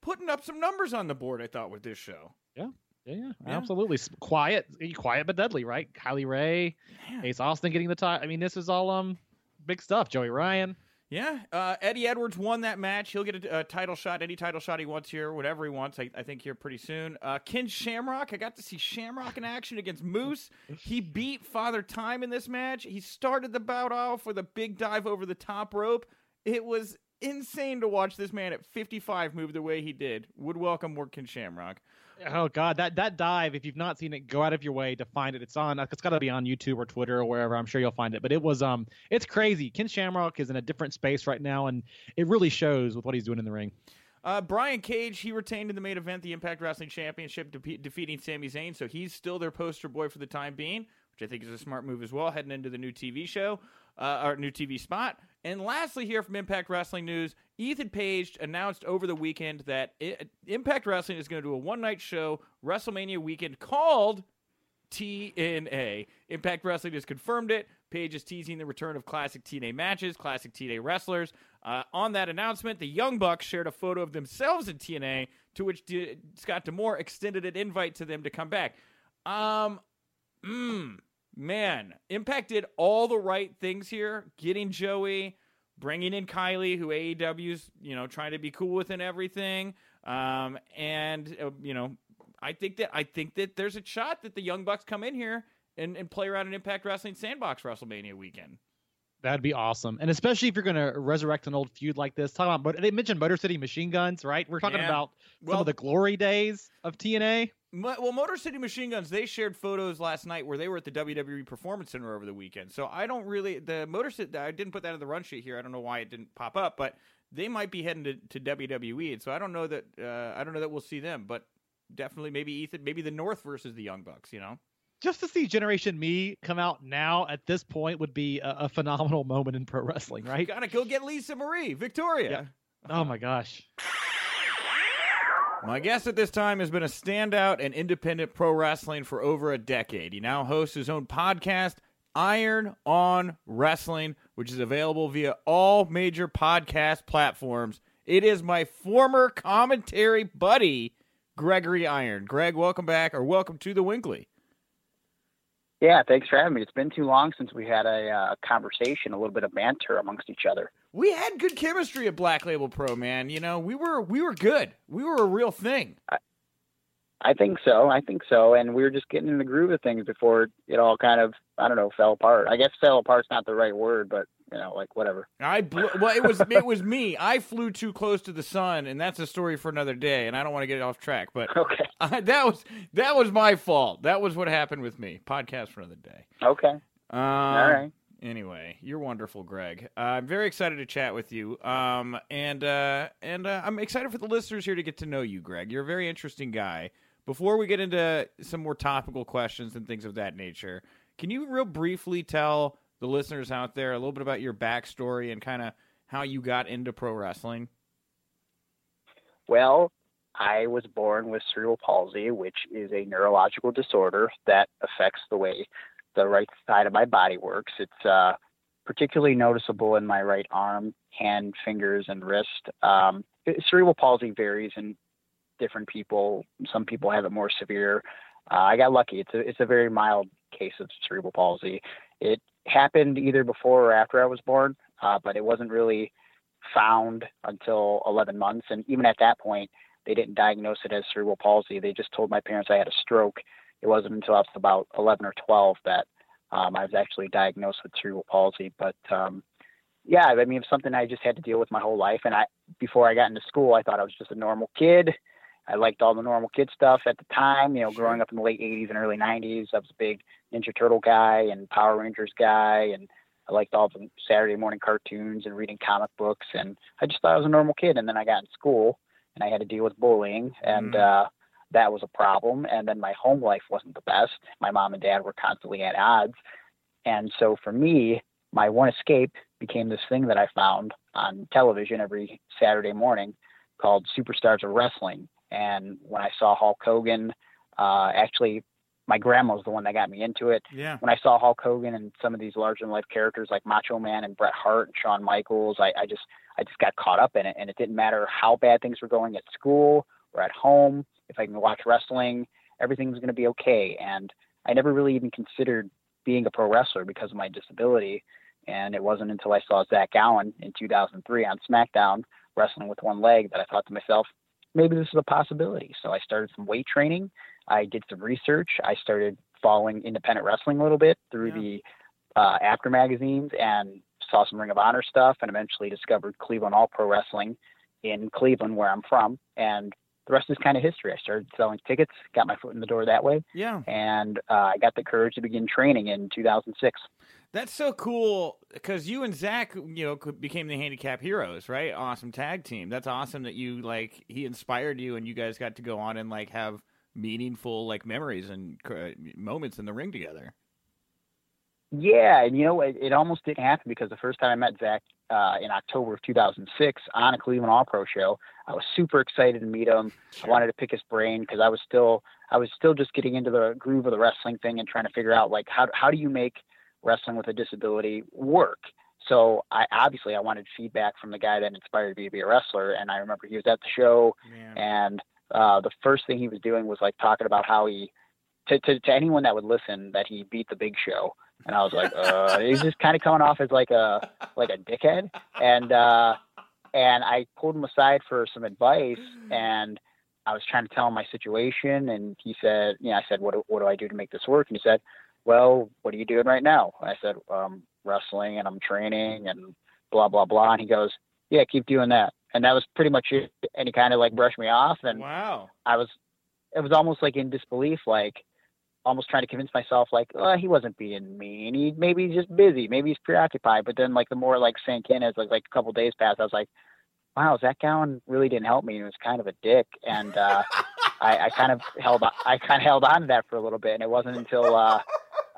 putting up some numbers on the board. I thought with this show. Yeah, yeah, Yeah. absolutely. Quiet, quiet but deadly, right? Kylie Rae. Ace Austin getting the title. I mean, this is all um big stuff. Joey Ryan. Yeah, uh, Eddie Edwards won that match. He'll get a, a title shot, any title shot he wants here, whatever he wants. I, I think here pretty soon. Uh, Ken Shamrock, I got to see Shamrock in action against Moose. He beat Father Time in this match. He started the bout off with a big dive over the top rope. It was insane to watch this man at 55 move the way he did. Would welcome more Ken Shamrock. Oh God, that that dive! If you've not seen it, go out of your way to find it. It's on. It's got to be on YouTube or Twitter or wherever. I'm sure you'll find it. But it was um, it's crazy. Ken Shamrock is in a different space right now, and it really shows with what he's doing in the ring. Uh, Brian Cage, he retained in the main event the Impact Wrestling Championship, de- defeating Sami Zayn, so he's still their poster boy for the time being, which I think is a smart move as well, heading into the new TV show, uh, or new TV spot. And lastly, here from Impact Wrestling News, Ethan Page announced over the weekend that Impact Wrestling is going to do a one night show, WrestleMania weekend, called TNA. Impact Wrestling has confirmed it. Page is teasing the return of classic TNA matches, classic TNA wrestlers. Uh, on that announcement, the Young Bucks shared a photo of themselves in TNA, to which D- Scott D'Amore extended an invite to them to come back. Um, mm, man, Impact did all the right things here, getting Joey, bringing in Kylie, who AEW's you know trying to be cool with and everything. Um, and uh, you know, I think that I think that there's a shot that the Young Bucks come in here and, and play around an Impact Wrestling Sandbox WrestleMania weekend. That'd be awesome, and especially if you're going to resurrect an old feud like this. Talk about, they mentioned Motor City Machine Guns, right? We're talking Yeah. about some Well- of the glory days of TNA. Well, Motor City Machine Guns, they shared photos last night where they were at the WWE Performance Center over the weekend. So I don't really the Motor City. I didn't put that in the run sheet here. I don't know why it didn't pop up, but they might be heading to, to WWE. And so I don't know that uh, I don't know that we'll see them, but definitely maybe Ethan, maybe the North versus the Young Bucks. You know, Just to see Generation Me come out now at this point would be a, a phenomenal moment in pro wrestling, right? you gotta go get Lisa Marie, Victoria. Oh my gosh. My guest at this time has been a standout in independent pro wrestling for over a decade. He now hosts his own podcast, Iron on Wrestling, which is available via all major podcast platforms. It is my former commentary buddy, Gregory Iron. Greg, welcome back, or welcome to the Winkley. Yeah, thanks for having me. It's been too long since we had a uh, conversation, a little bit of banter amongst each other. We had good chemistry at Black Label Pro, man. You know, we were we were good. We were a real thing. I think so. I think so. And we were just getting in the groove of things before it all kind of, I don't know, fell apart. I guess fell apart's not the right word, but you know, like whatever. I blew, well, it was it was me. I flew too close to the sun, and that's a story for another day. And I don't want to get off track, but Okay. uh, that was that was my fault. That was what happened with me. Podcast for another day. Okay. Um, All right. Anyway, you're wonderful, Greg. Uh, I'm very excited to chat with you. Um, and uh, and uh, I'm excited for the listeners here to get to know you, Greg. You're a very interesting guy. Before we get into some more topical questions and things of that nature, can you real briefly tell the listeners out there a little bit about your backstory and kind of how you got into pro wrestling? Well, I was born with cerebral palsy, which is a neurological disorder that affects the way the right side of my body works. It's uh, particularly noticeable in my right arm, hand, fingers, and wrist. Um, cerebral palsy varies in different people. Some people have it more severe. Uh, I got lucky. It's a it's a very mild case of cerebral palsy. It happened either before or after I was born, uh, but it wasn't really found until 11 months. And even at that point, they didn't diagnose it as cerebral palsy. They just told my parents I had a stroke. It wasn't until I was about 11 or 12 that um, I was actually diagnosed with cerebral palsy. But um, yeah, I mean, it's something I just had to deal with my whole life. And I, before I got into school, I thought I was just a normal kid. I liked all the normal kid stuff at the time. You know, growing up in the late 80s and early 90s, I was a big Ninja Turtle guy and Power Rangers guy, and I liked all the Saturday morning cartoons and reading comic books. And I just thought I was a normal kid. And then I got in school and I had to deal with bullying, and Mhm. uh, that was a problem. And then my home life wasn't the best. My mom and dad were constantly at odds. And so for me, my one escape became this thing that I found on television every Saturday morning called Superstars of Wrestling. And when I saw Hulk Hogan, uh, actually my grandma was the one that got me into it. Yeah. When I saw Hulk Hogan and some of these larger than life characters like Macho Man and Bret Hart and Shawn Michaels, I, I just I just got caught up in it, and it didn't matter how bad things were going at school or at home. If I can watch wrestling, everything was going to be okay. And I never really even considered being a pro wrestler because of my disability. And it wasn't until I saw Zach Gowen in 2003 on SmackDown wrestling with one leg that I thought to myself, maybe this is a possibility. So I started some weight training. I did some research. I started following independent wrestling a little bit through Yeah. the uh, Apter magazines and saw some Ring of Honor stuff and eventually discovered Cleveland All Pro Wrestling in Cleveland, where I'm from. And the rest is kind of history. I started selling tickets, got my foot in the door that way, Yeah. and uh, I got the courage to begin training in 2006. That's so cool because you and Zach, you know, became the handicap heroes, right? Awesome tag team. That's awesome that you like he inspired you and you guys got to go on and like have meaningful like memories and uh, moments in the ring together. Yeah, and you know, it, it almost didn't happen because the first time I met Zach uh, in October of 2006 on a Cleveland All Pro show, I was super excited to meet him. I wanted to pick his brain because I was still I was still just getting into the groove of the wrestling thing and trying to figure out like how how do you make wrestling with a disability work. So I obviously I wanted feedback from the guy that inspired me to be a wrestler, and I remember he was at the show Man. and uh, the first thing he was doing was like talking about how he to, to, to anyone that would listen that he beat the big show and i was like uh he's just kind of coming off as like a like a dickhead. And uh and i pulled him aside for some advice and i was trying to tell him my situation and he said you know i said what, do- what do i do to make this work? And he said well what are you doing right now? And i said um wrestling and i'm training and blah blah blah. And he goes yeah keep doing that. And that was pretty much it. And he kind of like brushed me off and Wow. I was, it was almost like in disbelief, like almost trying to convince myself, like, oh, he wasn't being mean. He maybe he's just busy, maybe he's preoccupied. But then, like the more like sank in as like like a couple days passed, I was like, wow, Zach Gowen really didn't help me. He was kind of a dick, and uh, I, I kind of held on, I kind of held on to that for a little bit. And it wasn't until uh,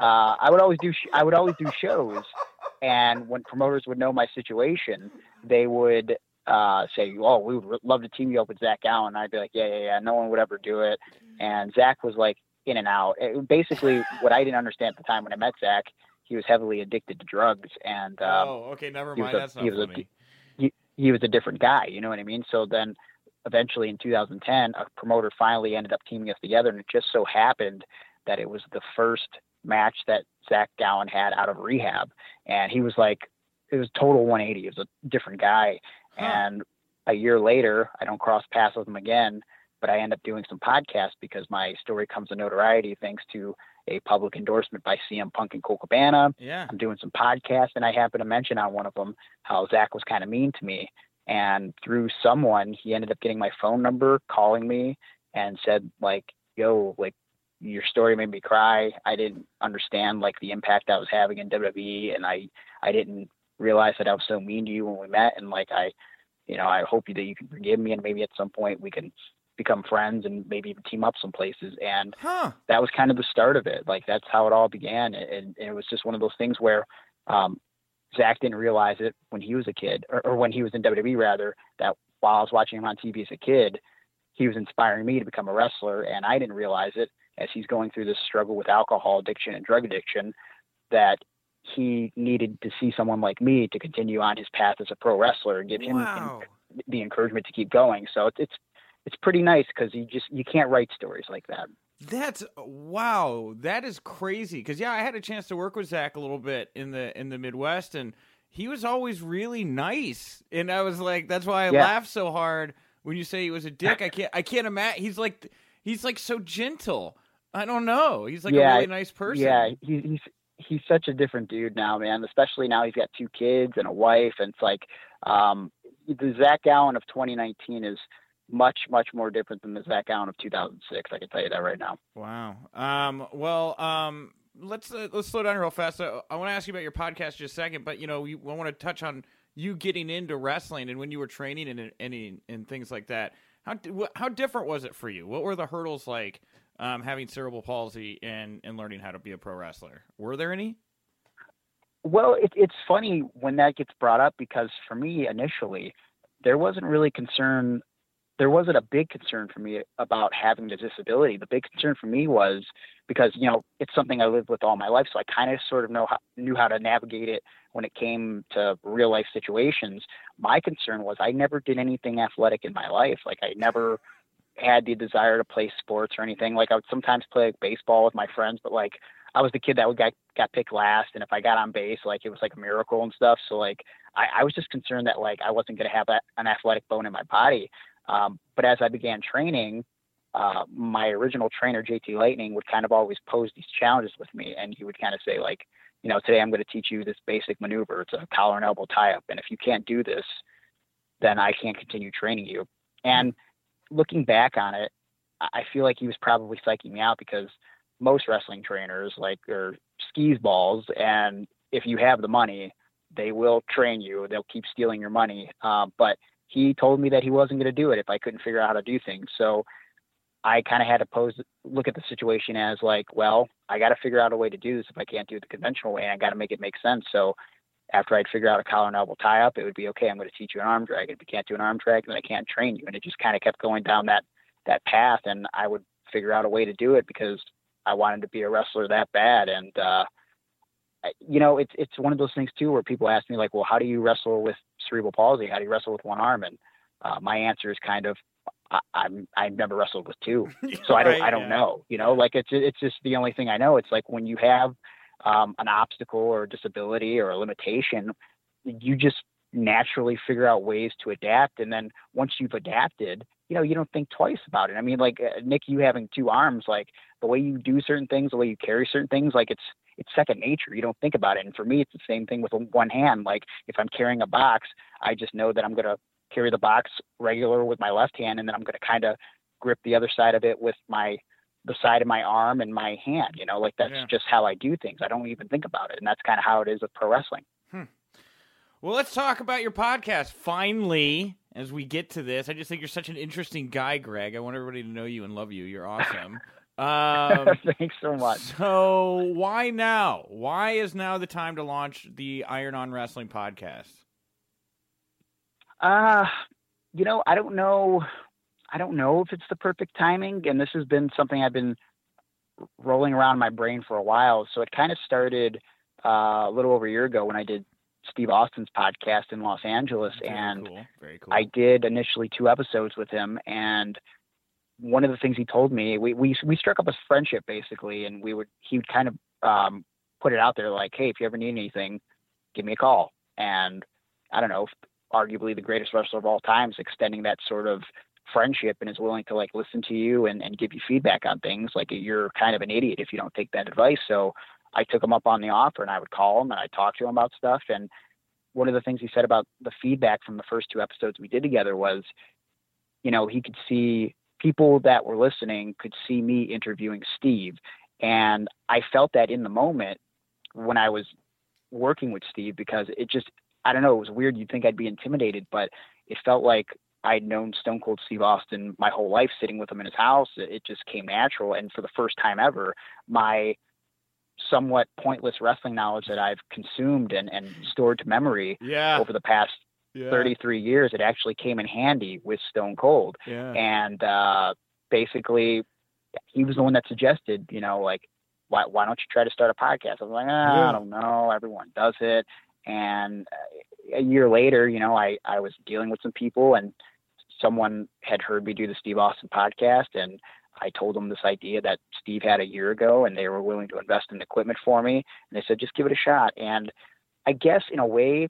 uh, I would always do sh- I would always do shows, and when promoters would know my situation, they would uh, say, "Oh, we would love to team you up with Zach Gowen." I'd be like, "Yeah, yeah, yeah." No one would ever do it. And Zach was like in and out. It, basically, what I didn't understand at the time when I met Zach, he was heavily addicted to drugs, and um, oh, okay. Never mind. a- That's not he was a- he, he was a different guy. You know what I mean? So then, eventually in 2010, a promoter finally ended up teaming us together, and it just so happened that it was the first match that Zach Gowen had out of rehab, and he was like, it was total 180. He was a different guy, Huh. and a year later, I don't cross paths with him again, but I end up doing some podcasts because my story comes to notoriety thanks to a public endorsement by CM Punk and Colt Cabana. yeah. I'm doing some podcasts, and I happen to mention on one of them how Zach was kind of mean to me. And through someone, he ended up getting my phone number, calling me, and said like, "Yo, like your story made me cry. I didn't understand like the impact I was having in WWE, and I I didn't realize that I was so mean to you when we met. And like I, you know, I hope that you can forgive me, and maybe at some point we can become friends and maybe even team up some places. And Huh. that was kind of the start of it. Like that's how it all began, and, and it was just one of those things where um, Zach didn't realize it when he was a kid, or, or when he was in WWE rather. That while I was watching him on TV as a kid, he was inspiring me to become a wrestler, and I didn't realize it as he's going through this struggle with alcohol addiction and drug addiction. That he needed to see someone like me to continue on his path as a pro wrestler and give him Wow. the encouragement to keep going. So it's it's it's pretty nice because you just you can't write stories like that. That's wow. That is crazy. Because yeah, I had a chance to work with Zach a little bit in the in the Midwest, and he was always really nice. And I was like, that's why I Yeah. laughed so hard when you say he was a dick. I can't. I can't imagine. He's like he's like so gentle. I don't know. He's like Yeah, a really nice person. Yeah, he, he's he's such a different dude now, man. Especially now he's got two kids and a wife, and it's like um, the Zach Gowen of 2019 is much much more different than the Zach Gowen of 2006. I can tell you that right now. Wow. Um, well, um, let's uh, let's slow down real fast. So I want to ask you about your podcast just a second, but you know, we, I want to touch on you getting into wrestling and when you were training and and, and things like that. How how different was it for you? What were the hurdles like um, having cerebral palsy and and learning how to be a pro wrestler? Were there any? Well, it, it's funny when that gets brought up because for me initially, there wasn't really concern there wasn't a big concern for me about having the disability. The big concern for me was because you know it's something I lived with all my life, so I kind of sort of know how, knew how to navigate it when it came to real life situations. My concern was I never did anything athletic in my life. Like I never had the desire to play sports or anything. Like I would sometimes play like, baseball with my friends, but like I was the kid that would get got picked last, and if I got on base, like it was like a miracle and stuff. So like I, I was just concerned that like I wasn't going to have an athletic bone in my body. Um, but as I began training, uh, my original trainer, JT Lightning, would kind of always pose these challenges with me. And he would kind of say, like, you know, today I'm going to teach you this basic maneuver. It's a collar and elbow tie up. And if you can't do this, then I can't continue training you. And looking back on it, I feel like he was probably psyching me out because most wrestling trainers, like, are skis balls. And if you have the money, they will train you. They'll keep stealing your money. Uh, but he told me that he wasn't going to do it if I couldn't figure out how to do things. So I kind of had to pose, look at the situation as like, well, I got to figure out a way to do this if I can't do it the conventional way, and I got to make it make sense. So after I'd figure out a collar and elbow tie up, it would be okay. I'm going to teach you an arm drag. If you can't do an arm drag, then I can't train you. And it just kind of kept going down that that path, and I would figure out a way to do it because I wanted to be a wrestler that bad. And uh, you know, it's it's one of those things too where people ask me like, well, how do you wrestle with cerebral palsy? How do you wrestle with one arm? And uh, my answer is kind of, I, I'm I've never wrestled with two, so I don't right, I don't yeah. know. You know, like it's it's just the only thing I know. It's like when you have um, an obstacle or a disability or a limitation, you just naturally figure out ways to adapt, and then once you've adapted, you know, you don't think twice about it. I mean, like uh, Nick, you having two arms, like the way you do certain things, the way you carry certain things, like it's it's second nature. You don't think about it. And for me, it's the same thing with one hand. Like if I'm carrying a box, I just know that I'm going to carry the box regular with my left hand, and then I'm going to kind of grip the other side of it with my the side of my arm and my hand. You know, like that's yeah. just how I do things. I don't even think about it, and that's kind of how it is with pro wrestling. Well, let's talk about your podcast. Finally, as we get to this, I just think you're such an interesting guy, Greg. I want everybody to know you and love you. You're awesome. Um, Thanks so much. So, why now? Why is now the time to launch the Iron On Wrestling podcast? Uh, you know, I don't know. I don't know if it's the perfect timing, and this has been something I've been rolling around my brain for a while. So it kind of started uh, a little over a year ago when I did Steve Austin's podcast in Los Angeles, Very and cool. Cool. I did initially two episodes with him, and one of the things he told me, we we we struck up a friendship basically, and we would he would kind of um, put it out there like, hey, if you ever need anything, give me a call. And I don't know, arguably the greatest wrestler of all times, extending that sort of friendship and is willing to like listen to you and, and give you feedback on things. Like you're kind of an idiot if you don't take that advice. So I took him up on the offer and I would call him and I talk to him about stuff. And one of the things he said about the feedback from the first two episodes we did together was, you know, he could see people that were listening could see me interviewing Steve. And I felt that in the moment when I was working with Steve because it just, I don't know, it was weird. You'd think I'd be intimidated, but it felt like I'd known Stone Cold Steve Austin my whole life sitting with him in his house. It just came natural. And for the first time ever, my somewhat pointless wrestling knowledge that I've consumed and, and stored to memory yeah. over the past yeah. 33 years, it actually came in handy with Stone Cold. Yeah. And uh, basically, he was the one that suggested, you know, like, why, why don't you try to start a podcast? I was like, ah. I don't know. Everyone does it. And uh, a year later, you know, I, I was dealing with some people and someone had heard me do the Steve Austin podcast. And I told them this idea that Steve had a year ago and they were willing to invest in equipment for me. And they said, just give it a shot. And I guess in a way,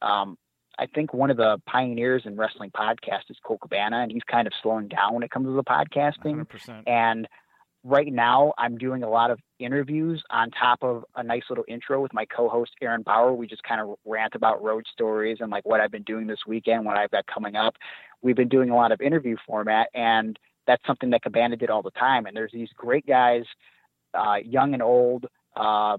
um, I think one of the pioneers in wrestling podcast is Colt Cabana, and he's kind of slowing down when it comes to the podcasting. 100%. And right now, I'm doing a lot of interviews on top of a nice little intro with my co-host Aaron Bauer. We just kind of rant about road stories and like what I've been doing this weekend, what I've got coming up. We've been doing a lot of interview format, and that's something that Cabana did all the time. And there's these great guys, uh, young and old, uh,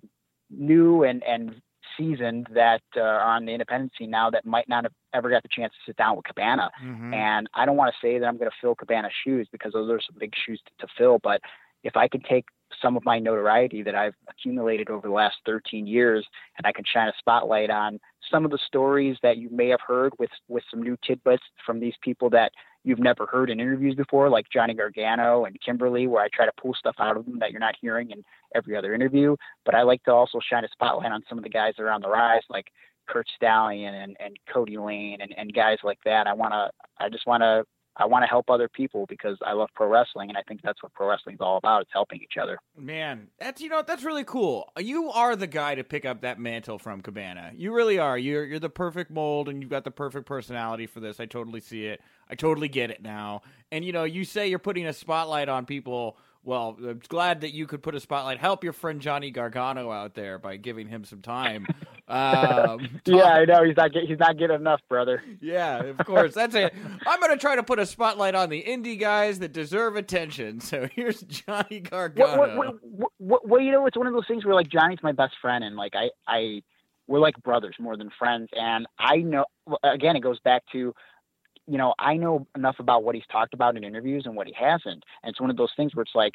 new and and seasoned that uh, are on the independent scene now that might not have ever got the chance to sit down with Cabana. Mm-hmm. And I don't want to say that I'm going to fill Cabana's shoes because those are some big shoes to, to fill. But if I can take some of my notoriety that I've accumulated over the last 13 years and I can shine a spotlight on some of the stories that you may have heard with with some new tidbits from these people that you've never heard in interviews before, like Johnny Gargano and Kimber Lee, where I try to pull stuff out of them that you're not hearing in every other interview. But I like to also shine a spotlight on some of the guys that are on the rise, like Kurt Stallion and, and Cody Lane and, and guys like that. I want to, I just want to I want to help other people because I love pro wrestling, and I think that's what pro wrestling is all about. It's helping each other. Man, that's you know that's really cool. You are the guy to pick up that mantle from Cabana. You really are. You're you're the perfect mold, and you've got the perfect personality for this. I totally see it. I totally get it now. And you know, you say you're putting a spotlight on people well, I'm glad that you could put a spotlight. Help your friend Johnny Gargano out there by giving him some time. Um, yeah, I know he's not get, he's not getting enough, brother. Yeah, of course. That's it. I'm going to try to put a spotlight on the indie guys that deserve attention. So here's Johnny Gargano. Well, you know, it's one of those things where like Johnny's my best friend, and like I, I, we're like brothers more than friends. And I know, again, it goes back to you know, I know enough about what he's talked about in interviews and what he hasn't. And it's one of those things where it's like,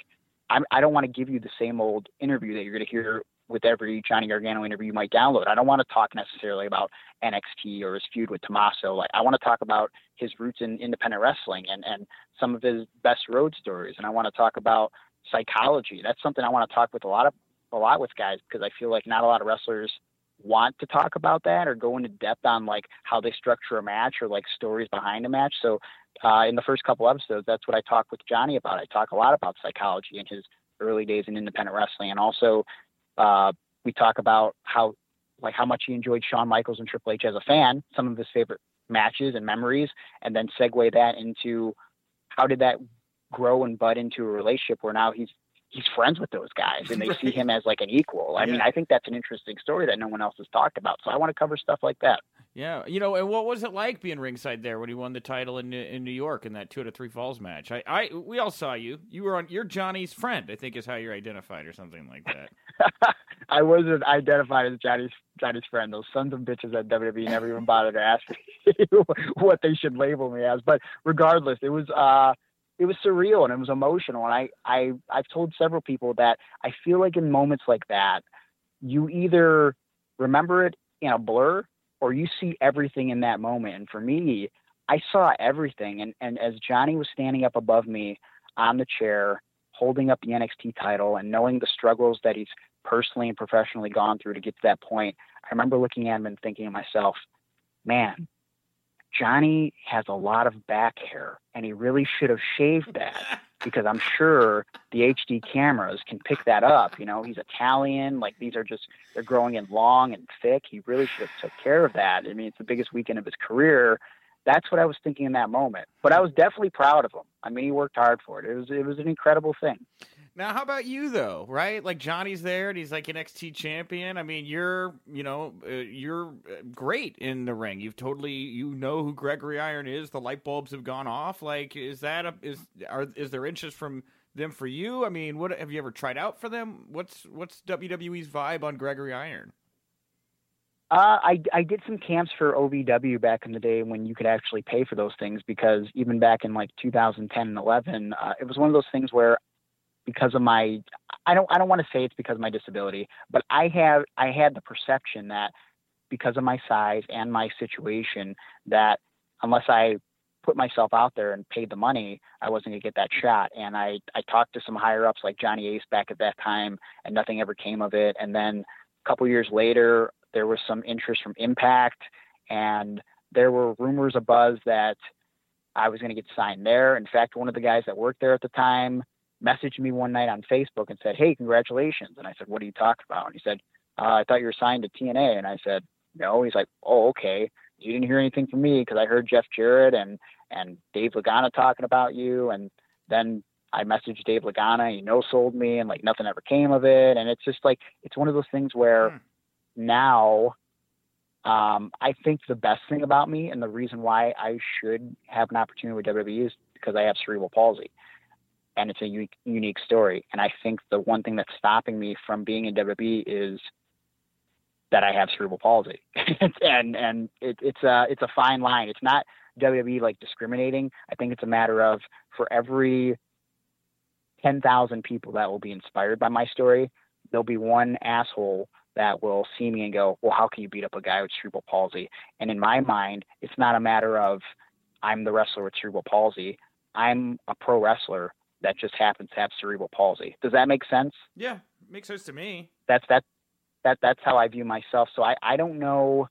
I'm, I don't want to give you the same old interview that you're going to hear with every Johnny Gargano interview you might download. I don't want to talk necessarily about NXT or his feud with Tommaso. Like I want to talk about his roots in independent wrestling and, and some of his best road stories. And I want to talk about psychology. That's something I want to talk with a lot of a lot with guys because I feel like not a lot of wrestlers want to talk about that or go into depth on like how they structure a match or like stories behind a match. So uh, in the first couple episodes, that's what I talk with Johnny about. I talk a lot about psychology in his early days in independent wrestling, and also uh, we talk about how like how much he enjoyed Shawn Michaels and Triple H as a fan, some of his favorite matches and memories, and then segue that into how did that grow and bud into a relationship where now he's he's friends with those guys and they see him as like an equal. I yeah. mean, I think that's an interesting story that no one else has talked about. So I want to cover stuff like that. Yeah, you know, and what was it like being ringside there when he won the title in in New York in that two out of three falls match? I, I we all saw you. You were on. You're Johnny's friend, I think, is how you're identified or something like that. I wasn't identified as Johnny's Johnny's friend. Those sons of bitches at WWE never even bothered to ask me what they should label me as. But regardless, it was. uh it was surreal and it was emotional. And I, I, I've told several people that I feel like in moments like that, you either remember it in a blur or you see everything in that moment. And for me, I saw everything. And, and as Johnny was standing up above me on the chair, holding up the NXT title and knowing the struggles that he's personally and professionally gone through to get to that point, I remember looking at him and thinking to myself, man, Johnny has a lot of back hair and he really should have shaved that because I'm sure the HD cameras can pick that up. You know, he's Italian. Like these are just they're growing in long and thick. He really should have took care of that. I mean, it's the biggest weekend of his career. That's what I was thinking in that moment. But I was definitely proud of him. I mean, he worked hard for it. It was it was an incredible thing. Now, how about you though? Right, like Johnny's there, and he's like NXT champion. I mean, you're, you know, uh, you're uh, great in the ring. You've totally, you know who Gregory Iron is. The light bulbs have gone off. Like, is that a is are is there interest from them for you? I mean, what have you ever tried out for them? What's what's WWE's vibe on Gregory Iron? Uh, I I did some camps for OVW back in the day when you could actually pay for those things because even back in like 2010 and 11, uh, it was one of those things where because of my I don't I don't want to say it's because of my disability, but I have I had the perception that because of my size and my situation that unless I put myself out there and paid the money, I wasn't gonna get that shot. And I I talked to some higher ups like Johnny Ace back at that time, and nothing ever came of it. And then a couple years later, there was some interest from Impact, and there were rumors, a buzz that I was going to get signed there. In fact, one of the guys that worked there at the time messaged me one night on Facebook and said, "Hey, congratulations!" And I said, "What are you talking about?" And he said, uh, "I thought you were signed to TNA." And I said, "No." He's like, "Oh, okay. You didn't hear anything from me because I heard Jeff Jarrett and and Dave Lagana talking about you, and then I messaged Dave Lagana. He no sold me, and like nothing ever came of it. And it's just like it's one of those things where hmm. now." Um, I think the best thing about me and the reason why I should have an opportunity with WWE is because I have cerebral palsy and it's a unique, story. And I think the one thing that's stopping me from being in WWE is that I have cerebral palsy, and and it, it's a it's a fine line. It's not WWE like discriminating. I think it's a matter of for every ten thousand people that will be inspired by my story, there'll be one asshole that will see me and go, well, how can you beat up a guy with cerebral palsy? And in my mind, it's not a matter of I'm the wrestler with cerebral palsy. I'm a pro wrestler that just happens to have cerebral palsy. Does that make sense? Yeah, makes sense to me. That's that that that's how I view myself. So I I don't know.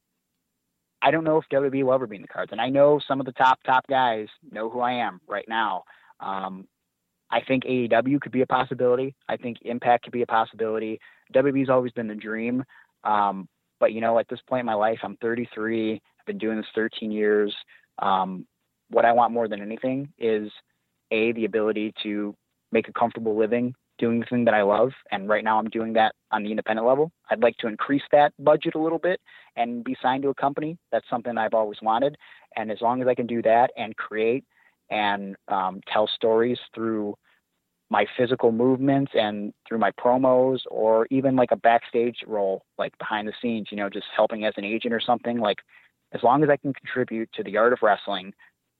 I don't know if WWE will ever be in the cards, and I know some of the top top guys know who I am right now. Um, I think AEW could be a possibility. I think Impact could be a possibility. WWE's always been the dream, um, but you know, at this point in my life, I'm 33. I've been doing this 13 years. Um, what I want more than anything is a the ability to make a comfortable living doing the thing that I love. And right now I'm doing that on the independent level. I'd like to increase that budget a little bit and be signed to a company. That's something I've always wanted. And as long as I can do that and create and um, tell stories through my physical movements and through my promos or even like a backstage role, like behind the scenes, you know, just helping as an agent or something, like as long as I can contribute to the art of wrestling,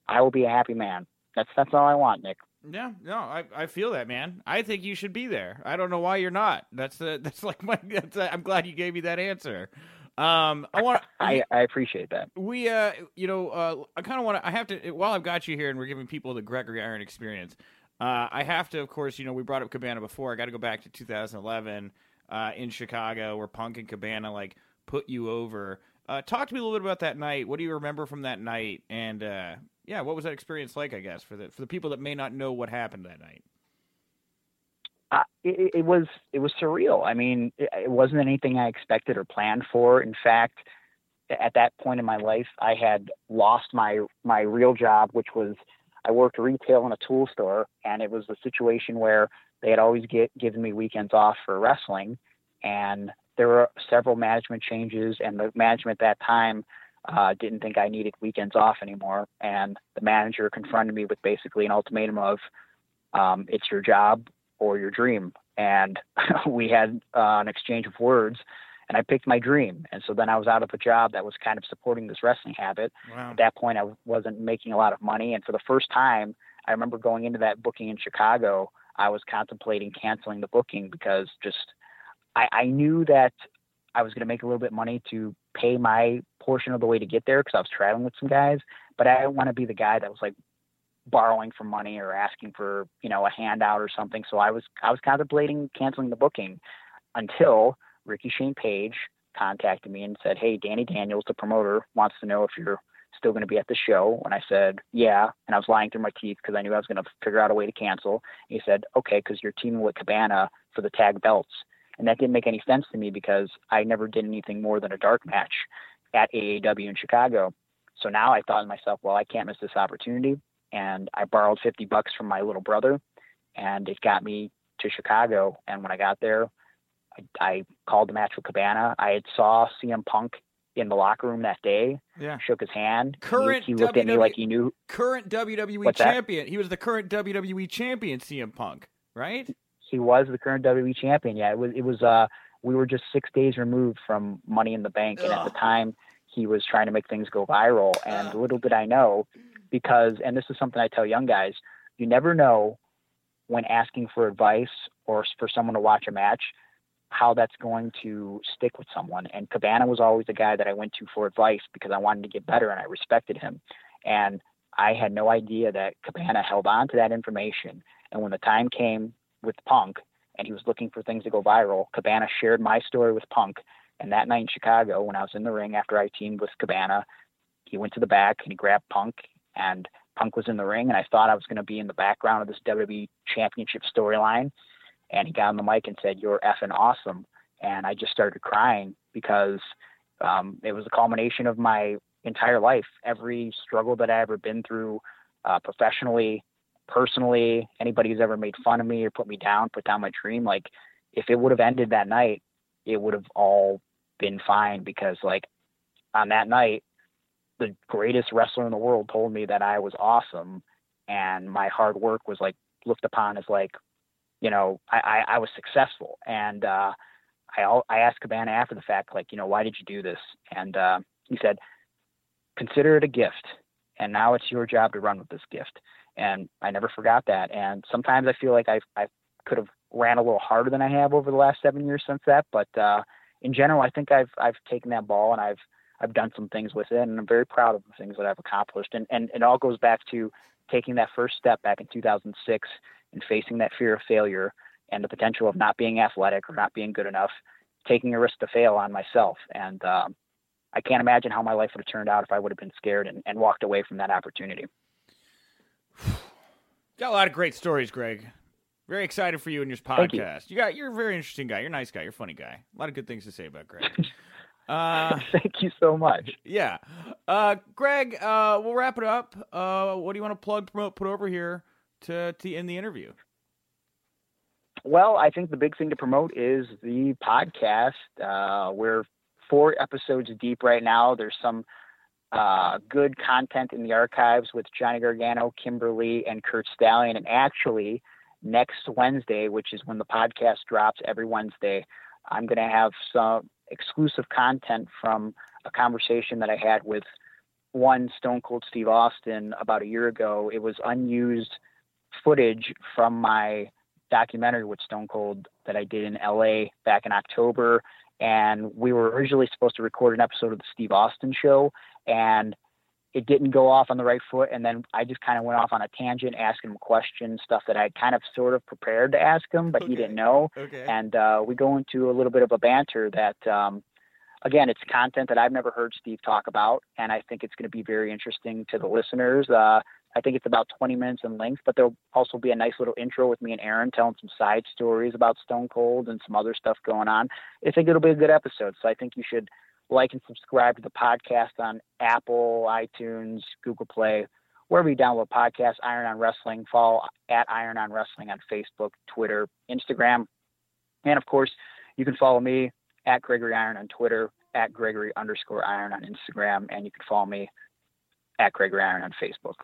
I will be a happy man. That's that's all I want, Nick. Yeah, no, I, I feel that, man. I think you should be there. I don't know why you're not. That's the that's like my. That's a, I'm glad you gave me that answer. Um, I want. I I appreciate that. We uh, you know, uh, I kind of want to. I have to while I've got you here, and we're giving people the Gregory Iron experience. Uh, I have to, of course, you know, we brought up Cabana before. I got to go back to 2011 uh, in Chicago, where Punk and Cabana like put you over. Uh, talk to me a little bit about that night. What do you remember from that night? And uh, yeah, what was that experience like? I guess for the for the people that may not know what happened that night. Uh, it, it, was it was surreal. I mean, it, it, wasn't anything I expected or planned for. In fact, at that point in my life, I had lost my my real job, which was I worked retail in a tool store, and it was a situation where they had always get, given me weekends off for wrestling, and there were several management changes, and the management at that time uh, didn't think I needed weekends off anymore. And the manager confronted me with basically an ultimatum of, um, "It's your job or your dream." And we had uh, an exchange of words, and I picked my dream. And so then I was out of a job that was kind of supporting this wrestling habit. Wow. At that point, I wasn't making a lot of money, and for the first time, I remember going into that booking in Chicago. I was contemplating canceling the booking because just I, I knew that I was going to make a little bit of money to pay my portion of the way to get there because I was traveling with some guys, but I didn't want to be the guy that was like borrowing for money or asking for you know a handout or something. So I was I was contemplating canceling the booking until Ricky Shane Page contacted me and said, "Hey, Danny Daniels, the promoter, wants to know if you're still going to be at the show." And I said, "Yeah," and I was lying through my teeth because I knew I was going to figure out a way to cancel. And he said, "Okay, because you're teaming with Cabana for the tag belts." And that didn't make any sense to me because I never did anything more than a dark match at AAW in Chicago. So now I thought to myself, well, I can't miss this opportunity. And I borrowed 50 bucks from my little brother and it got me to Chicago. And when I got there, I, I called the match with Cabana. I had saw CM Punk in the locker room that day. Yeah. Shook his hand. Current he, he looked WWE, at me like he knew. Current WWE champion. That? He was the current WWE champion, CM Punk, right? He was the current WWE champion. Yeah, it was. It was. Uh, we were just six days removed from Money in the Bank, and Ugh. at the time, he was trying to make things go viral. And Ugh. little did I know, because and this is something I tell young guys: you never know when asking for advice or for someone to watch a match how that's going to stick with someone. And Cabana was always the guy that I went to for advice because I wanted to get better and I respected him. And I had no idea that Cabana held on to that information. And when the time came with Punk and he was looking for things to go viral, Cabana shared my story with Punk. And that night in Chicago, when I was in the ring after I teamed with Cabana, he went to the back and he grabbed Punk, and Punk was in the ring. And I thought I was going to be in the background of this WWE Championship storyline. And he got on the mic and said, "You're effing awesome." And I just started crying because um, it was a culmination of my entire life. Every struggle that I ever been through, uh, professionally, personally, anybody who's ever made fun of me or put me down, put down my dream, like if it would have ended that night, it would have all been fine because like on that night, the greatest wrestler in the world told me that I was awesome and my hard work was like looked upon as like, you know, I, I, I was successful. And uh I I asked Cabana after the fact, like, you know, why did you do this? And uh, he said, consider it a gift, and now it's your job to run with this gift and I never forgot that. And sometimes I feel like I I could have ran a little harder than I have over the last seven years since that. But uh, in general, I think I've I've taken that ball and I've I've done some things with it, and I'm very proud of the things that I've accomplished. And and it all goes back to taking that first step back in 2006 and facing that fear of failure and the potential of not being athletic or not being good enough, taking a risk to fail on myself. And um, I can't imagine how my life would have turned out if I would have been scared and, and walked away from that opportunity. Got a lot of great stories, Greg. Very excited for you and your podcast. You. you. got you're a very interesting guy. You're a nice guy. You're a funny guy. A lot of good things to say about Greg. Uh, Thank you so much. Yeah, uh, Greg. Uh, we'll wrap it up. Uh, what do you want to plug, promote, put over here to to end the interview? Well, I think the big thing to promote is the podcast. Uh, we're four episodes deep right now. There's some uh, good content in the archives with Johnny Gargano, Kimber Lee, and Kurt Stallion. And actually, next Wednesday, which is when the podcast drops every Wednesday, I'm going to have some exclusive content from a conversation that I had with one Stone Cold Steve Austin about a year ago. It was unused footage from my documentary with Stone Cold that I did in LA back in October. And we were originally supposed to record an episode of the Steve Austin show, and it didn't go off on the right foot. And then I just kind of went off on a tangent, asking him questions, stuff that I kind of sort of prepared to ask him, but okay. he didn't know. Okay. And uh, we go into a little bit of a banter that, um, again, it's content that I've never heard Steve talk about, and I think it's going to be very interesting to the listeners. Uh, I think it's about 20 minutes in length, but there'll also be a nice little intro with me and Aaron telling some side stories about Stone Cold and some other stuff going on. I think it'll be a good episode. So I think you should like and subscribe to the podcast on Apple, iTunes, Google Play, wherever you download podcasts, Iron on Wrestling. Follow at Iron on Wrestling on Facebook, Twitter, Instagram. And of course, you can follow me at Gregory Iron on Twitter, at Gregory underscore Iron on Instagram, and you can follow me at Gregory Iron on Facebook.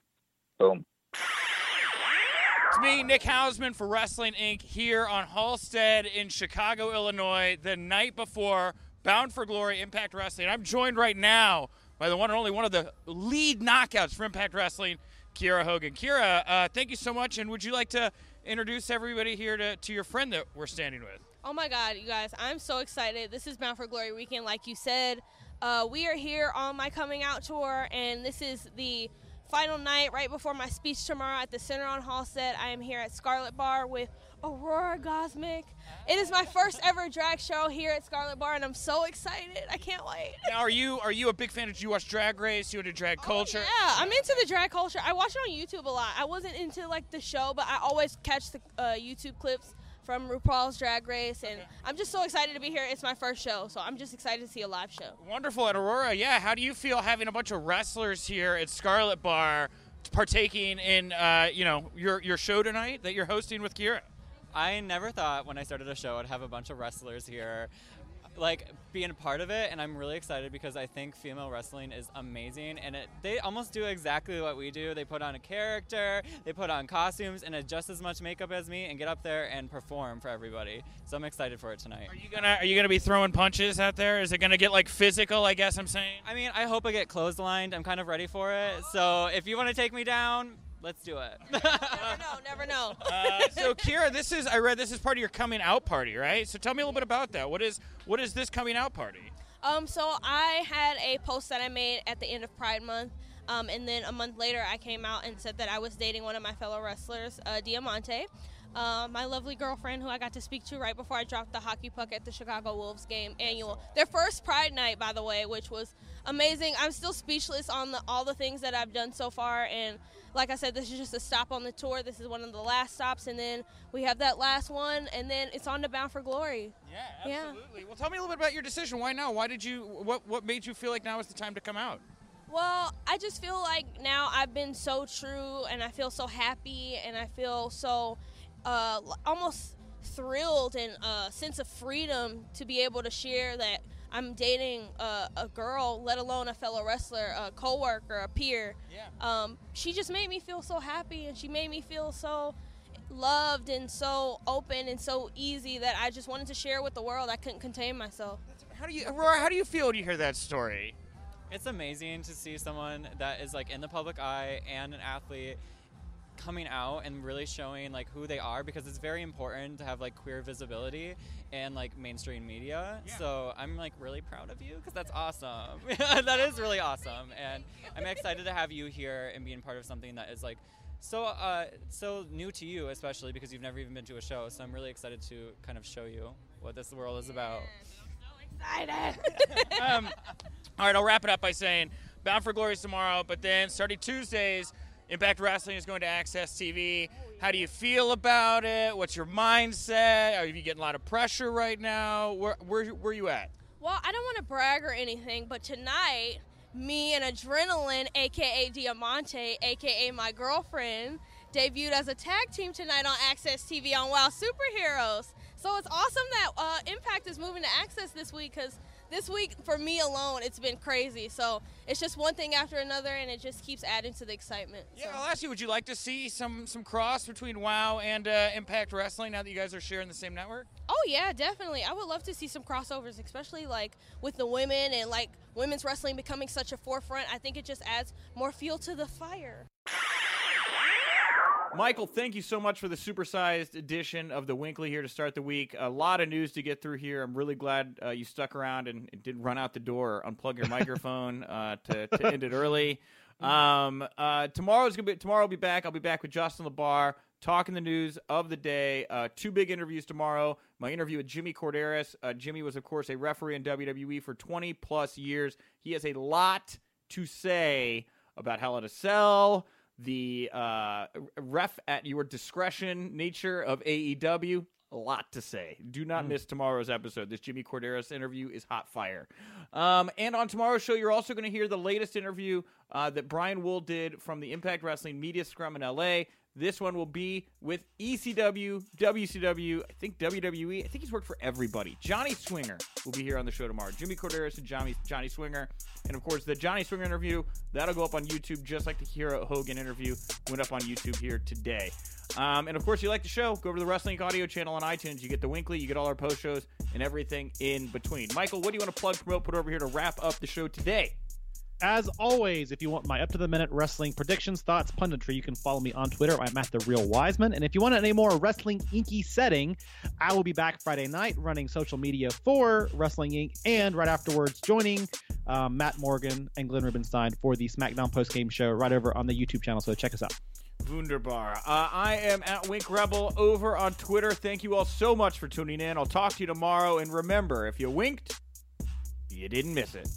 Boom. It's me, Nick Hausman for Wrestling Inc. here on Halsted in Chicago, Illinois, the night before Bound for Glory Impact Wrestling. I'm joined right now by the one and only one of the lead knockouts for Impact Wrestling, Kiera Hogan. Kiera, uh, thank you so much. And would you like to introduce everybody here to, to your friend that we're standing with? Oh my God, you guys, I'm so excited. This is Bound for Glory weekend, like you said. Uh, we are here on my coming out tour, and this is the final night right before my speech tomorrow at the Center on Halsted. I am here at Scarlet Bar with Aurora Gozmic. It is my first ever drag show here at Scarlet Bar, and I'm so excited. I can't wait. Now, are you are you a big fan? Did you watch Drag Race? You into drag oh, culture? Oh, yeah, I'm into the drag culture. I watch it on YouTube a lot. I wasn't into like the show, but I always catch the uh, YouTube clips from RuPaul's Drag Race, and okay. I'm just so excited to be here. It's my first show, so I'm just excited to see a live show. Wonderful at Aurora. Yeah, how do you feel having a bunch of wrestlers here at Scarlet Bar, partaking in uh, you know your your show tonight that you're hosting with Kiera? I never thought when I started a show I'd have a bunch of wrestlers here like being a part of it and I'm really excited because I think female wrestling is amazing and it they almost do exactly what we do. They put on a character, they put on costumes and just as much makeup as me and get up there and perform for everybody. So I'm excited for it tonight. Are you gonna are you gonna be throwing punches out there? Is it gonna get like physical, I guess I'm saying? I mean I hope I get clotheslined. I'm kind of ready for it. So if you wanna take me down, Let's do it. never know, never know. Uh, so, Kiera, this is I read this is part of your coming out party, right? So, tell me a little bit about that. What is what is this coming out party? Um, so I had a post that I made at the end of Pride Month, um, and then a month later I came out and said that I was dating one of my fellow wrestlers, uh, Diamante. Uh, my lovely girlfriend, who I got to speak to right before I dropped the hockey puck at the Chicago Wolves game annual. Their first Pride night, by the way, which was amazing. I'm still speechless on the, all the things that I've done so far, and like I said, this is just a stop on the tour. This is one of the last stops, and then we have that last one, and then it's on to Bound for Glory. Yeah, absolutely. Yeah. Well, tell me a little bit about your decision. Why now? Why did you? What What made you feel like now is the time to come out? Well, I just feel like now I've been so true, and I feel so happy, and I feel so uh, almost thrilled and a uh, sense of freedom to be able to share that I'm dating a, a, girl, let alone a fellow wrestler, a coworker, a peer. Yeah. Um, she just made me feel so happy, and she made me feel so loved and so open and so easy that I just wanted to share with the world. I couldn't contain myself. How do you, Aurora? How do you feel when you hear that story? It's amazing to see someone that is like in the public eye and an athlete coming out and really showing like who they are because it's very important to have like queer visibility and like mainstream media. So I'm like really proud of you because that's awesome. that is really awesome, and I'm excited to have you here and being part of something that is like so uh, so new to you, especially because you've never even been to a show. So I'm really excited to kind of show you what this world is about. Yes, so excited. um, all right, I'll wrap it up by saying Bound for Glory is tomorrow, but then starting Tuesdays, Impact Wrestling is going to AXS TV. How do you feel about it? What's your mindset? Are you getting a lot of pressure right now? Where, where, where are you at? Well, I don't want to brag or anything, but tonight, me and Adrenaline, aka Diamante, aka my girlfriend, debuted as a tag team tonight on AXS TV on Wow Superheroes. So it's awesome that uh, Impact is moving to AXS this week because this week for me alone it's been crazy so it's just one thing after another and it just keeps adding to the excitement Yeah, so. I'll ask you. Would you like to see some some cross between WoW and uh, Impact Wrestling now that you guys are sharing the same network? oh yeah definitely i would love to see some crossovers especially like with the women and like women's wrestling becoming such a forefront i think it just adds more fuel to the fire Michael, thank you so much for the supersized edition of the Winkley here to start the week. A lot of news to get through here. I'm really glad uh, you stuck around and, and didn't run out the door or unplug your microphone uh, to, to end it early. Um, uh, tomorrow's gonna be tomorrow. I'll be back. I'll be back with Justin LaBar talking the news of the day. Uh, two big interviews tomorrow. My interview with Jimmy Korderas. Uh, Jimmy was, of course, a referee in WWE for 20 plus years. He has a lot to say about Hell in a Cell the uh, ref at your discretion nature of AEW. A lot to say. Do not miss tomorrow's episode. This Jimmy Korderas interview is hot fire. Um, and on tomorrow's show, you're also going to hear the latest interview uh, that Brian Wool did from the Impact Wrestling Media Scrum in LA. This one will be with ECW, WCW, I think WWE. I think he's worked for everybody. Johnny Swinger will be here on the show tomorrow. Jimmy Korderas and Johnny Johnny Swinger, and of course the Johnny Swinger interview that'll go up on YouTube, just like the Kiera Hogan interview went up on YouTube here today. Um, and of course, you like the show, go over to the Wrestling Audio channel on iTunes. You get the Winkley, you get all our post shows, and everything in between. Michael, what do you want to plug, promote, put over here to wrap up the show today? As always, if you want my up to the minute wrestling predictions, thoughts, punditry, you can follow me on Twitter. I'm at the Real Wiseman. And if you want any more wrestling inky setting, I will be back Friday night running social media for Wrestling Inc. and right afterwards joining um, Matt Morgan and Glenn Rubenstein for the SmackDown post game show right over on the YouTube channel. So check us out. Wunderbar. Uh, I am at Wink Rebel over on Twitter. Thank you all so much for tuning in. I'll talk to you tomorrow. And remember, if you winked, you didn't miss it.